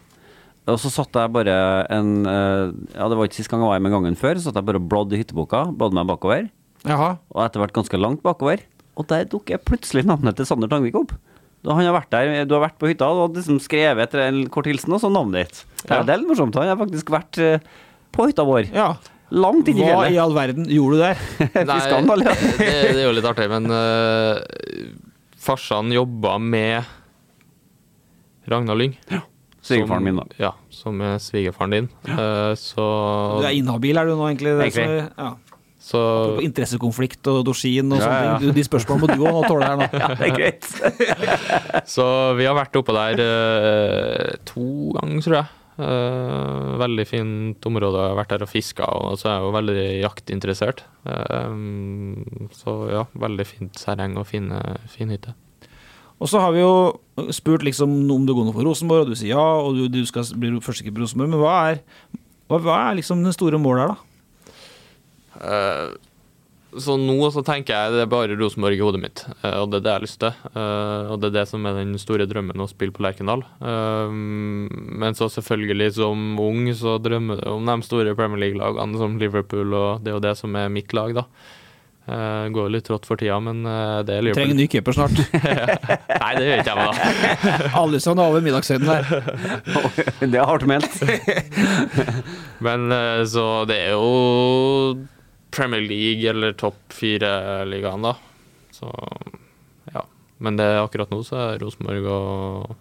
[SPEAKER 4] Og så satt jeg bare en uh, Ja, det var ikke sist gang jeg var her, men gangen før. Så satt jeg bare og bladde i hytteboka. Bladde meg bakover.
[SPEAKER 3] Jaha.
[SPEAKER 4] Og etter hvert ganske langt bakover. Og der dukker plutselig navnet til Sander Tangvik opp. Da han har vært der, Du har vært på hytta og liksom skrevet etter en kort hilsen, og så navnet ditt. Ja. Det er litt morsomt. Han har faktisk vært på hytta vår.
[SPEAKER 3] Ja.
[SPEAKER 4] Langt inn i
[SPEAKER 3] Hva i all verden gjorde du der?
[SPEAKER 4] Ja.
[SPEAKER 5] det, det er jo litt artig, men uh, farsan jobba med Ragnar Lyng.
[SPEAKER 4] Svigerfaren min, da.
[SPEAKER 5] Ja, som er svigerfaren din. Eh, så
[SPEAKER 3] Du er inhabil, er du nå, egentlig? Det
[SPEAKER 4] Egentlig.
[SPEAKER 3] Så, ja.
[SPEAKER 5] så
[SPEAKER 3] interessekonflikt og dorsin og
[SPEAKER 4] Ja,
[SPEAKER 3] sånne ting. Du- De spørsmålene må du òg tåle her nå.
[SPEAKER 4] Ja, det er greit.
[SPEAKER 5] Så vi har vært oppe der uh, to ganger, tror jeg. Eh, veldig fint område. Jeg har vært der og fiska, og så er jeg jo veldig jaktinteressert. Uh, så ja, veldig fint terreng og fine, fin hytte.
[SPEAKER 3] Og så har vi jo spurt liksom om du går noe for Rosenborg, og du sier ja, og du, du skal bli førstekeeper i Rosenborg, men hva er, hva, hva er liksom den store målet her, da?
[SPEAKER 5] Eh, så nå så tenker jeg det er bare Rosenborg i hodet mitt, eh, og det er det jeg har lyst til. Eh, og det er det som er den store drømmen, å spille på Lerkendal. Eh, men så selvfølgelig som ung så drømmer du om de store Premier League-lagene som Liverpool, og det er jo det som er mitt lag, da. Uh, går litt rått for tida, men uh, det er Liverpool.
[SPEAKER 3] trenger ny keeper snart.
[SPEAKER 5] Nei, det gjør ikke jeg, meg, da.
[SPEAKER 3] Alle som er over middagshøyden der.
[SPEAKER 4] Det er hardt ment.
[SPEAKER 5] Men uh, så det er jo Premier League eller topp fire-ligaen, da. Så ja. Men det, akkurat nå så er Rosenborg og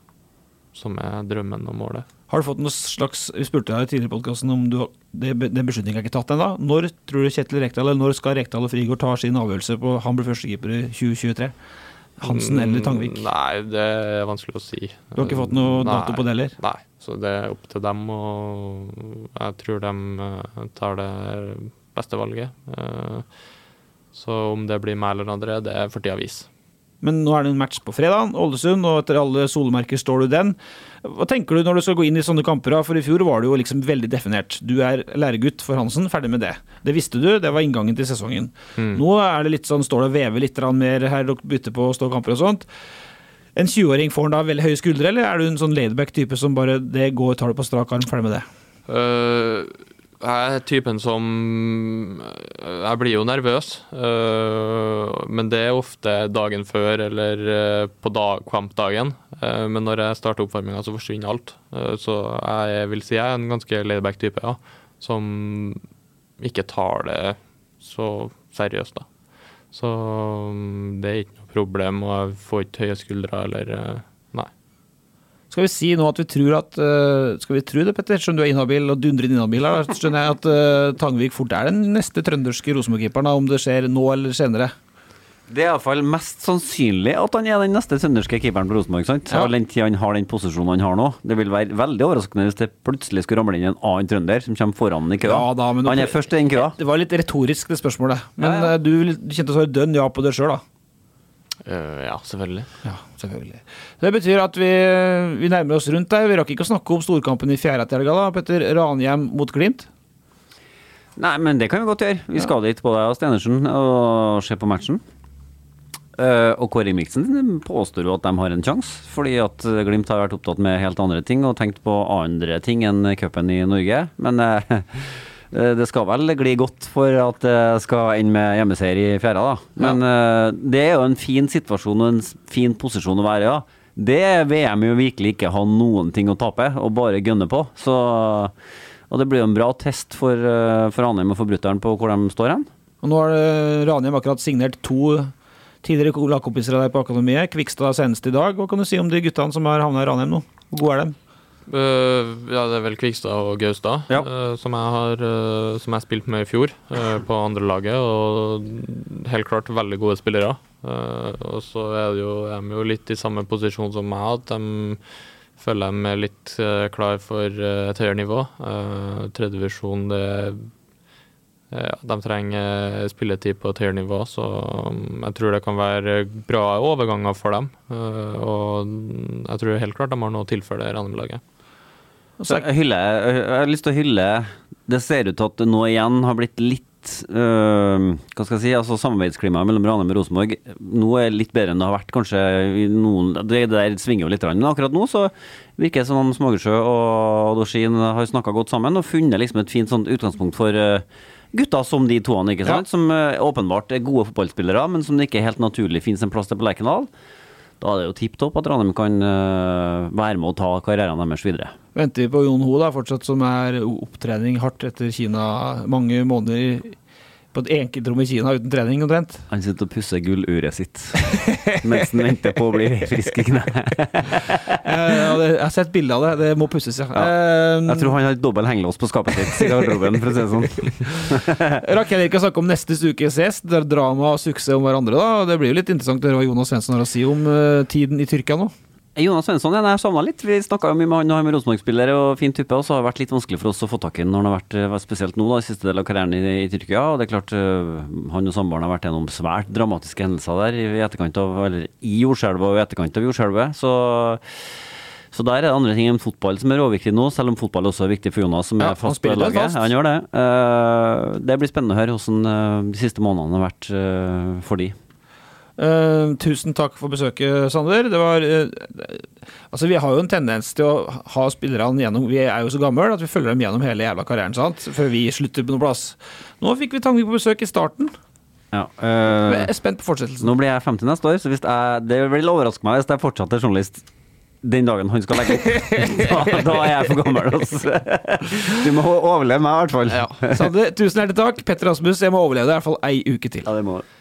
[SPEAKER 5] som er drømmen og målet.
[SPEAKER 3] Har du fått noe slags Vi spurte deg tidligere i podkasten om du, det, den beslutningen er ikke tatt ennå. Når tror du Kjetil Rekdal eller når skal Rekdal og Frigård ta sin avgjørelse på han blir førstekeeper i 2023? Hansen eller Tangvik?
[SPEAKER 5] Mm, Nei, det er vanskelig å si.
[SPEAKER 3] Du har ikke fått noe dato på det heller?
[SPEAKER 5] Nei, så det er opp til dem, og jeg tror de eh, tar det beste valget. Eh, Så om det blir meg eller andre, det er for tida vis.
[SPEAKER 3] Men nå er det en match på fredag, Ålesund, og etter alle solmerker står du den. Hva tenker du når du skal gå inn i sånne kamper? For i fjor var det jo liksom veldig definert. Du er læregutt for Hansen, ferdig med det. Det visste du, det var inngangen til sesongen. Nå er det litt sånn, står det og vever litt mer her, dere bytter på å stå kamper og sånt. En 20-åring, får han da veldig høye skuldre, eller er du en sånn laidback type som bare det går, tar det på strak arm, ferdig med det?
[SPEAKER 5] Eh, Jeg er typen som Jeg blir jo nervøs, øh, men det er ofte dagen før eller øh, på dag, kampdagen. Øh, men når jeg starter oppvarminga, så forsvinner alt. Så jeg vil si jeg er en ganske laidback type, ja. Som ikke tar det så seriøst, da. Så mm, det er ikke noe problem, og jeg får ikke høye skuldre eller.
[SPEAKER 3] Skal vi si nå at vi tror at eh, Skal vi tro det, Petter? ettersom du er inhabil og dundrende inhabil her. Da skjønner jeg at uh, Tangvik fort er den neste trønderske Rosenborg-keeperen, om det skjer nå eller senere.
[SPEAKER 4] Det er iallfall mest sannsynlig at han er den neste trønderske keeperen på Rosenborg. sant?
[SPEAKER 3] Ja.
[SPEAKER 4] All den tid han har den posisjonen han har nå. Det vil være veldig overraskende hvis det plutselig skulle ramle inn en annen trønder som kommer foran i køa.
[SPEAKER 3] Ja, da, men
[SPEAKER 4] han er først i den køa.
[SPEAKER 3] Det var litt retorisk, det spørsmålet. Men
[SPEAKER 4] Ja, ja.
[SPEAKER 3] eh, du, du kjente å svare dønn ja på det sjøl, da.
[SPEAKER 5] Øh, ja, selvfølgelig.
[SPEAKER 3] Ja, selvfølgelig. Det betyr at vi, vi nærmer oss rundt der. Vi rakk ikke å snakke om storkampen i fjerde til helga, da. Petter Ranhjem mot Glimt.
[SPEAKER 4] Nei, men det kan vi godt gjøre. Vi skal dit, både jeg og Stenersen, og se på matchen. Eh, og Kåre Ingebrigtsen påstår jo at de har en sjanse, fordi at eh, Glimt har vært opptatt med helt andre ting og tenkt på andre ting enn cupen i Norge. Men eh, eh, det skal vel gli godt for at det skal ende med hjemmeseier i fjerde, da. Men ja. det er jo en fin situasjon og en fin posisjon å være i. Ja. Det er VM jo virkelig ikke ha noen ting å tape, og bare gønne på. Så, og det blir jo en bra test for, eh, for Ranheim og forbryteren på hvor de står hen.
[SPEAKER 3] Og nå har Ranheim akkurat signert to tidligere lagkompiser av deg på akademiet. Kvikstad senest i dag. Hva kan du si om de guttene som har havna i Ranheim nå? Hvor gode er de?
[SPEAKER 5] Øh, ja, det er vel Kvikstad og Gaustad
[SPEAKER 4] Ja.
[SPEAKER 5] øh, som jeg har øh, Som jeg spilte med i fjor på andre laget, og helt klart veldig gode spillere. Og så er det jo, er de jo litt i samme posisjon som meg, at de føler de er litt klar for et høyere nivå. Uh, Tredjevisjon, det ja, de trenger spilletid på et høyere nivå, så um, jeg tror det kan være bra overganger for dem. Uh, og jeg tror helt klart de har noe å tilføre det Ranheim-laget.
[SPEAKER 4] Jeg, jeg har lyst til å hylle Det ser ut til at det nå igjen har blitt litt øh, Hva skal jeg si, altså Samarbeidsklimaet mellom Ranheim og Rosenborg nå er litt bedre enn det har vært kanskje noen Det der svinger jo litt, men akkurat nå så virker det som om Smågersjø og Dorsin har snakka godt sammen og funnet liksom et fint sånt utgangspunkt for øh, gutter som de toene, ikke sant? Som øh, åpenbart er gode fotballspillere, men som det ikke helt naturlig finnes en plass til på Lerkendal. Da er det jo tipp topp at Ranheim kan øh, være med å ta karrieren deres videre.
[SPEAKER 3] Venter vi på Jon Ho, da, fortsatt som er opptrening hardt etter Kina mange måneder på et enkeltrom i Kina uten trening omtrent.
[SPEAKER 4] Han sitter og pusser gulluret sitt mens han venter på å bli frisk i kneet.
[SPEAKER 3] Jeg har sett bilde av det. Det må pusses, ja. ja.
[SPEAKER 4] Jeg tror han har dobbel hengelås på skapet sitt i garderoben, for å si det sånn.
[SPEAKER 3] Rakk ikke å snakke om neste ukes gjest. Det er drama og suksess om hverandre. da. Det blir jo litt interessant å høre hva Jonas Svensson har å si om eh, tiden i Tyrkia nå.
[SPEAKER 4] Jonas Svensson jeg har savna litt. Vi snakka jo mye med han og han med Rosenborg-spiller og fin type, og så har det vært litt vanskelig for oss å få tak i ham når han har vært, eh, spesielt nå, da, i siste del av karrieren i, i Tyrkia. Og det er klart, eh, han og samboeren har vært gjennom svært dramatiske hendelser der i etterkant av, eller i jordskjelvet og i etterkant av jordskjelvet. Så så der er det andre ting enn fotball som er råviktig nå, selv om fotball også er viktig for Jonas, som
[SPEAKER 3] Ja,
[SPEAKER 4] er fast på laget.
[SPEAKER 3] fast.
[SPEAKER 4] Han gjør det. Eh, det blir spennende å høre hvordan eh, de siste månedene har vært eh, for de.
[SPEAKER 3] Eh, tusen takk for besøket, Sander. Det var uh, Altså, vi har jo en tendens til å ha spillerne gjennom Vi er jo så gamle at vi følger dem gjennom hele jævla karrieren, sant? Før vi slutter på noe plass. Nå fikk vi Tangvik på besøk i starten.
[SPEAKER 4] Ja, eh,
[SPEAKER 3] Jeg er spent på fortsettelsen.
[SPEAKER 4] Nå blir jeg 50 neste år, så hvis jeg, det vil overraske meg hvis jeg fortsatt er journalist den dagen han skal legge opp. da, da er jeg for gammel. Altså. Du må overleve meg, i hvert fall. Ja.
[SPEAKER 3] Sander, tusen hjertelig takk. Petter Rasmus, jeg må overleve deg i hvert fall ei uke til.
[SPEAKER 4] Ja, det må jeg.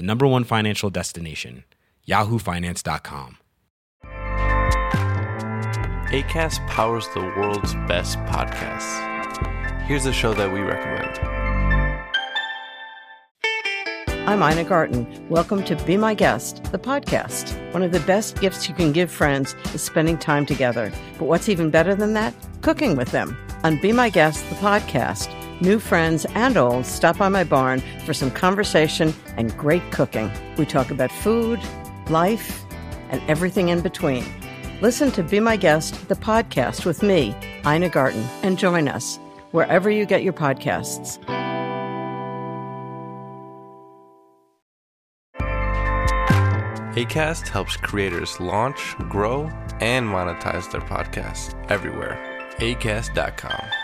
[SPEAKER 8] the number one financial destination, yahoofinance.com.
[SPEAKER 9] ACAST powers the world's best podcasts. Here's a show that we recommend.
[SPEAKER 10] I'm Ina Garten. Welcome to Be My Guest, the podcast. One of the best gifts you can give friends is spending time together. But what's even better than that? Cooking with them. On Be My Guest, the podcast, new friends and old stop by my barn for some conversation and great cooking. We talk about food, life, and everything in between. Listen to Be My Guest, the podcast with me, Ina Garten, and join us wherever you get your podcasts.
[SPEAKER 9] ACAST helps creators launch, grow, and monetize their podcasts everywhere. ACAST.com.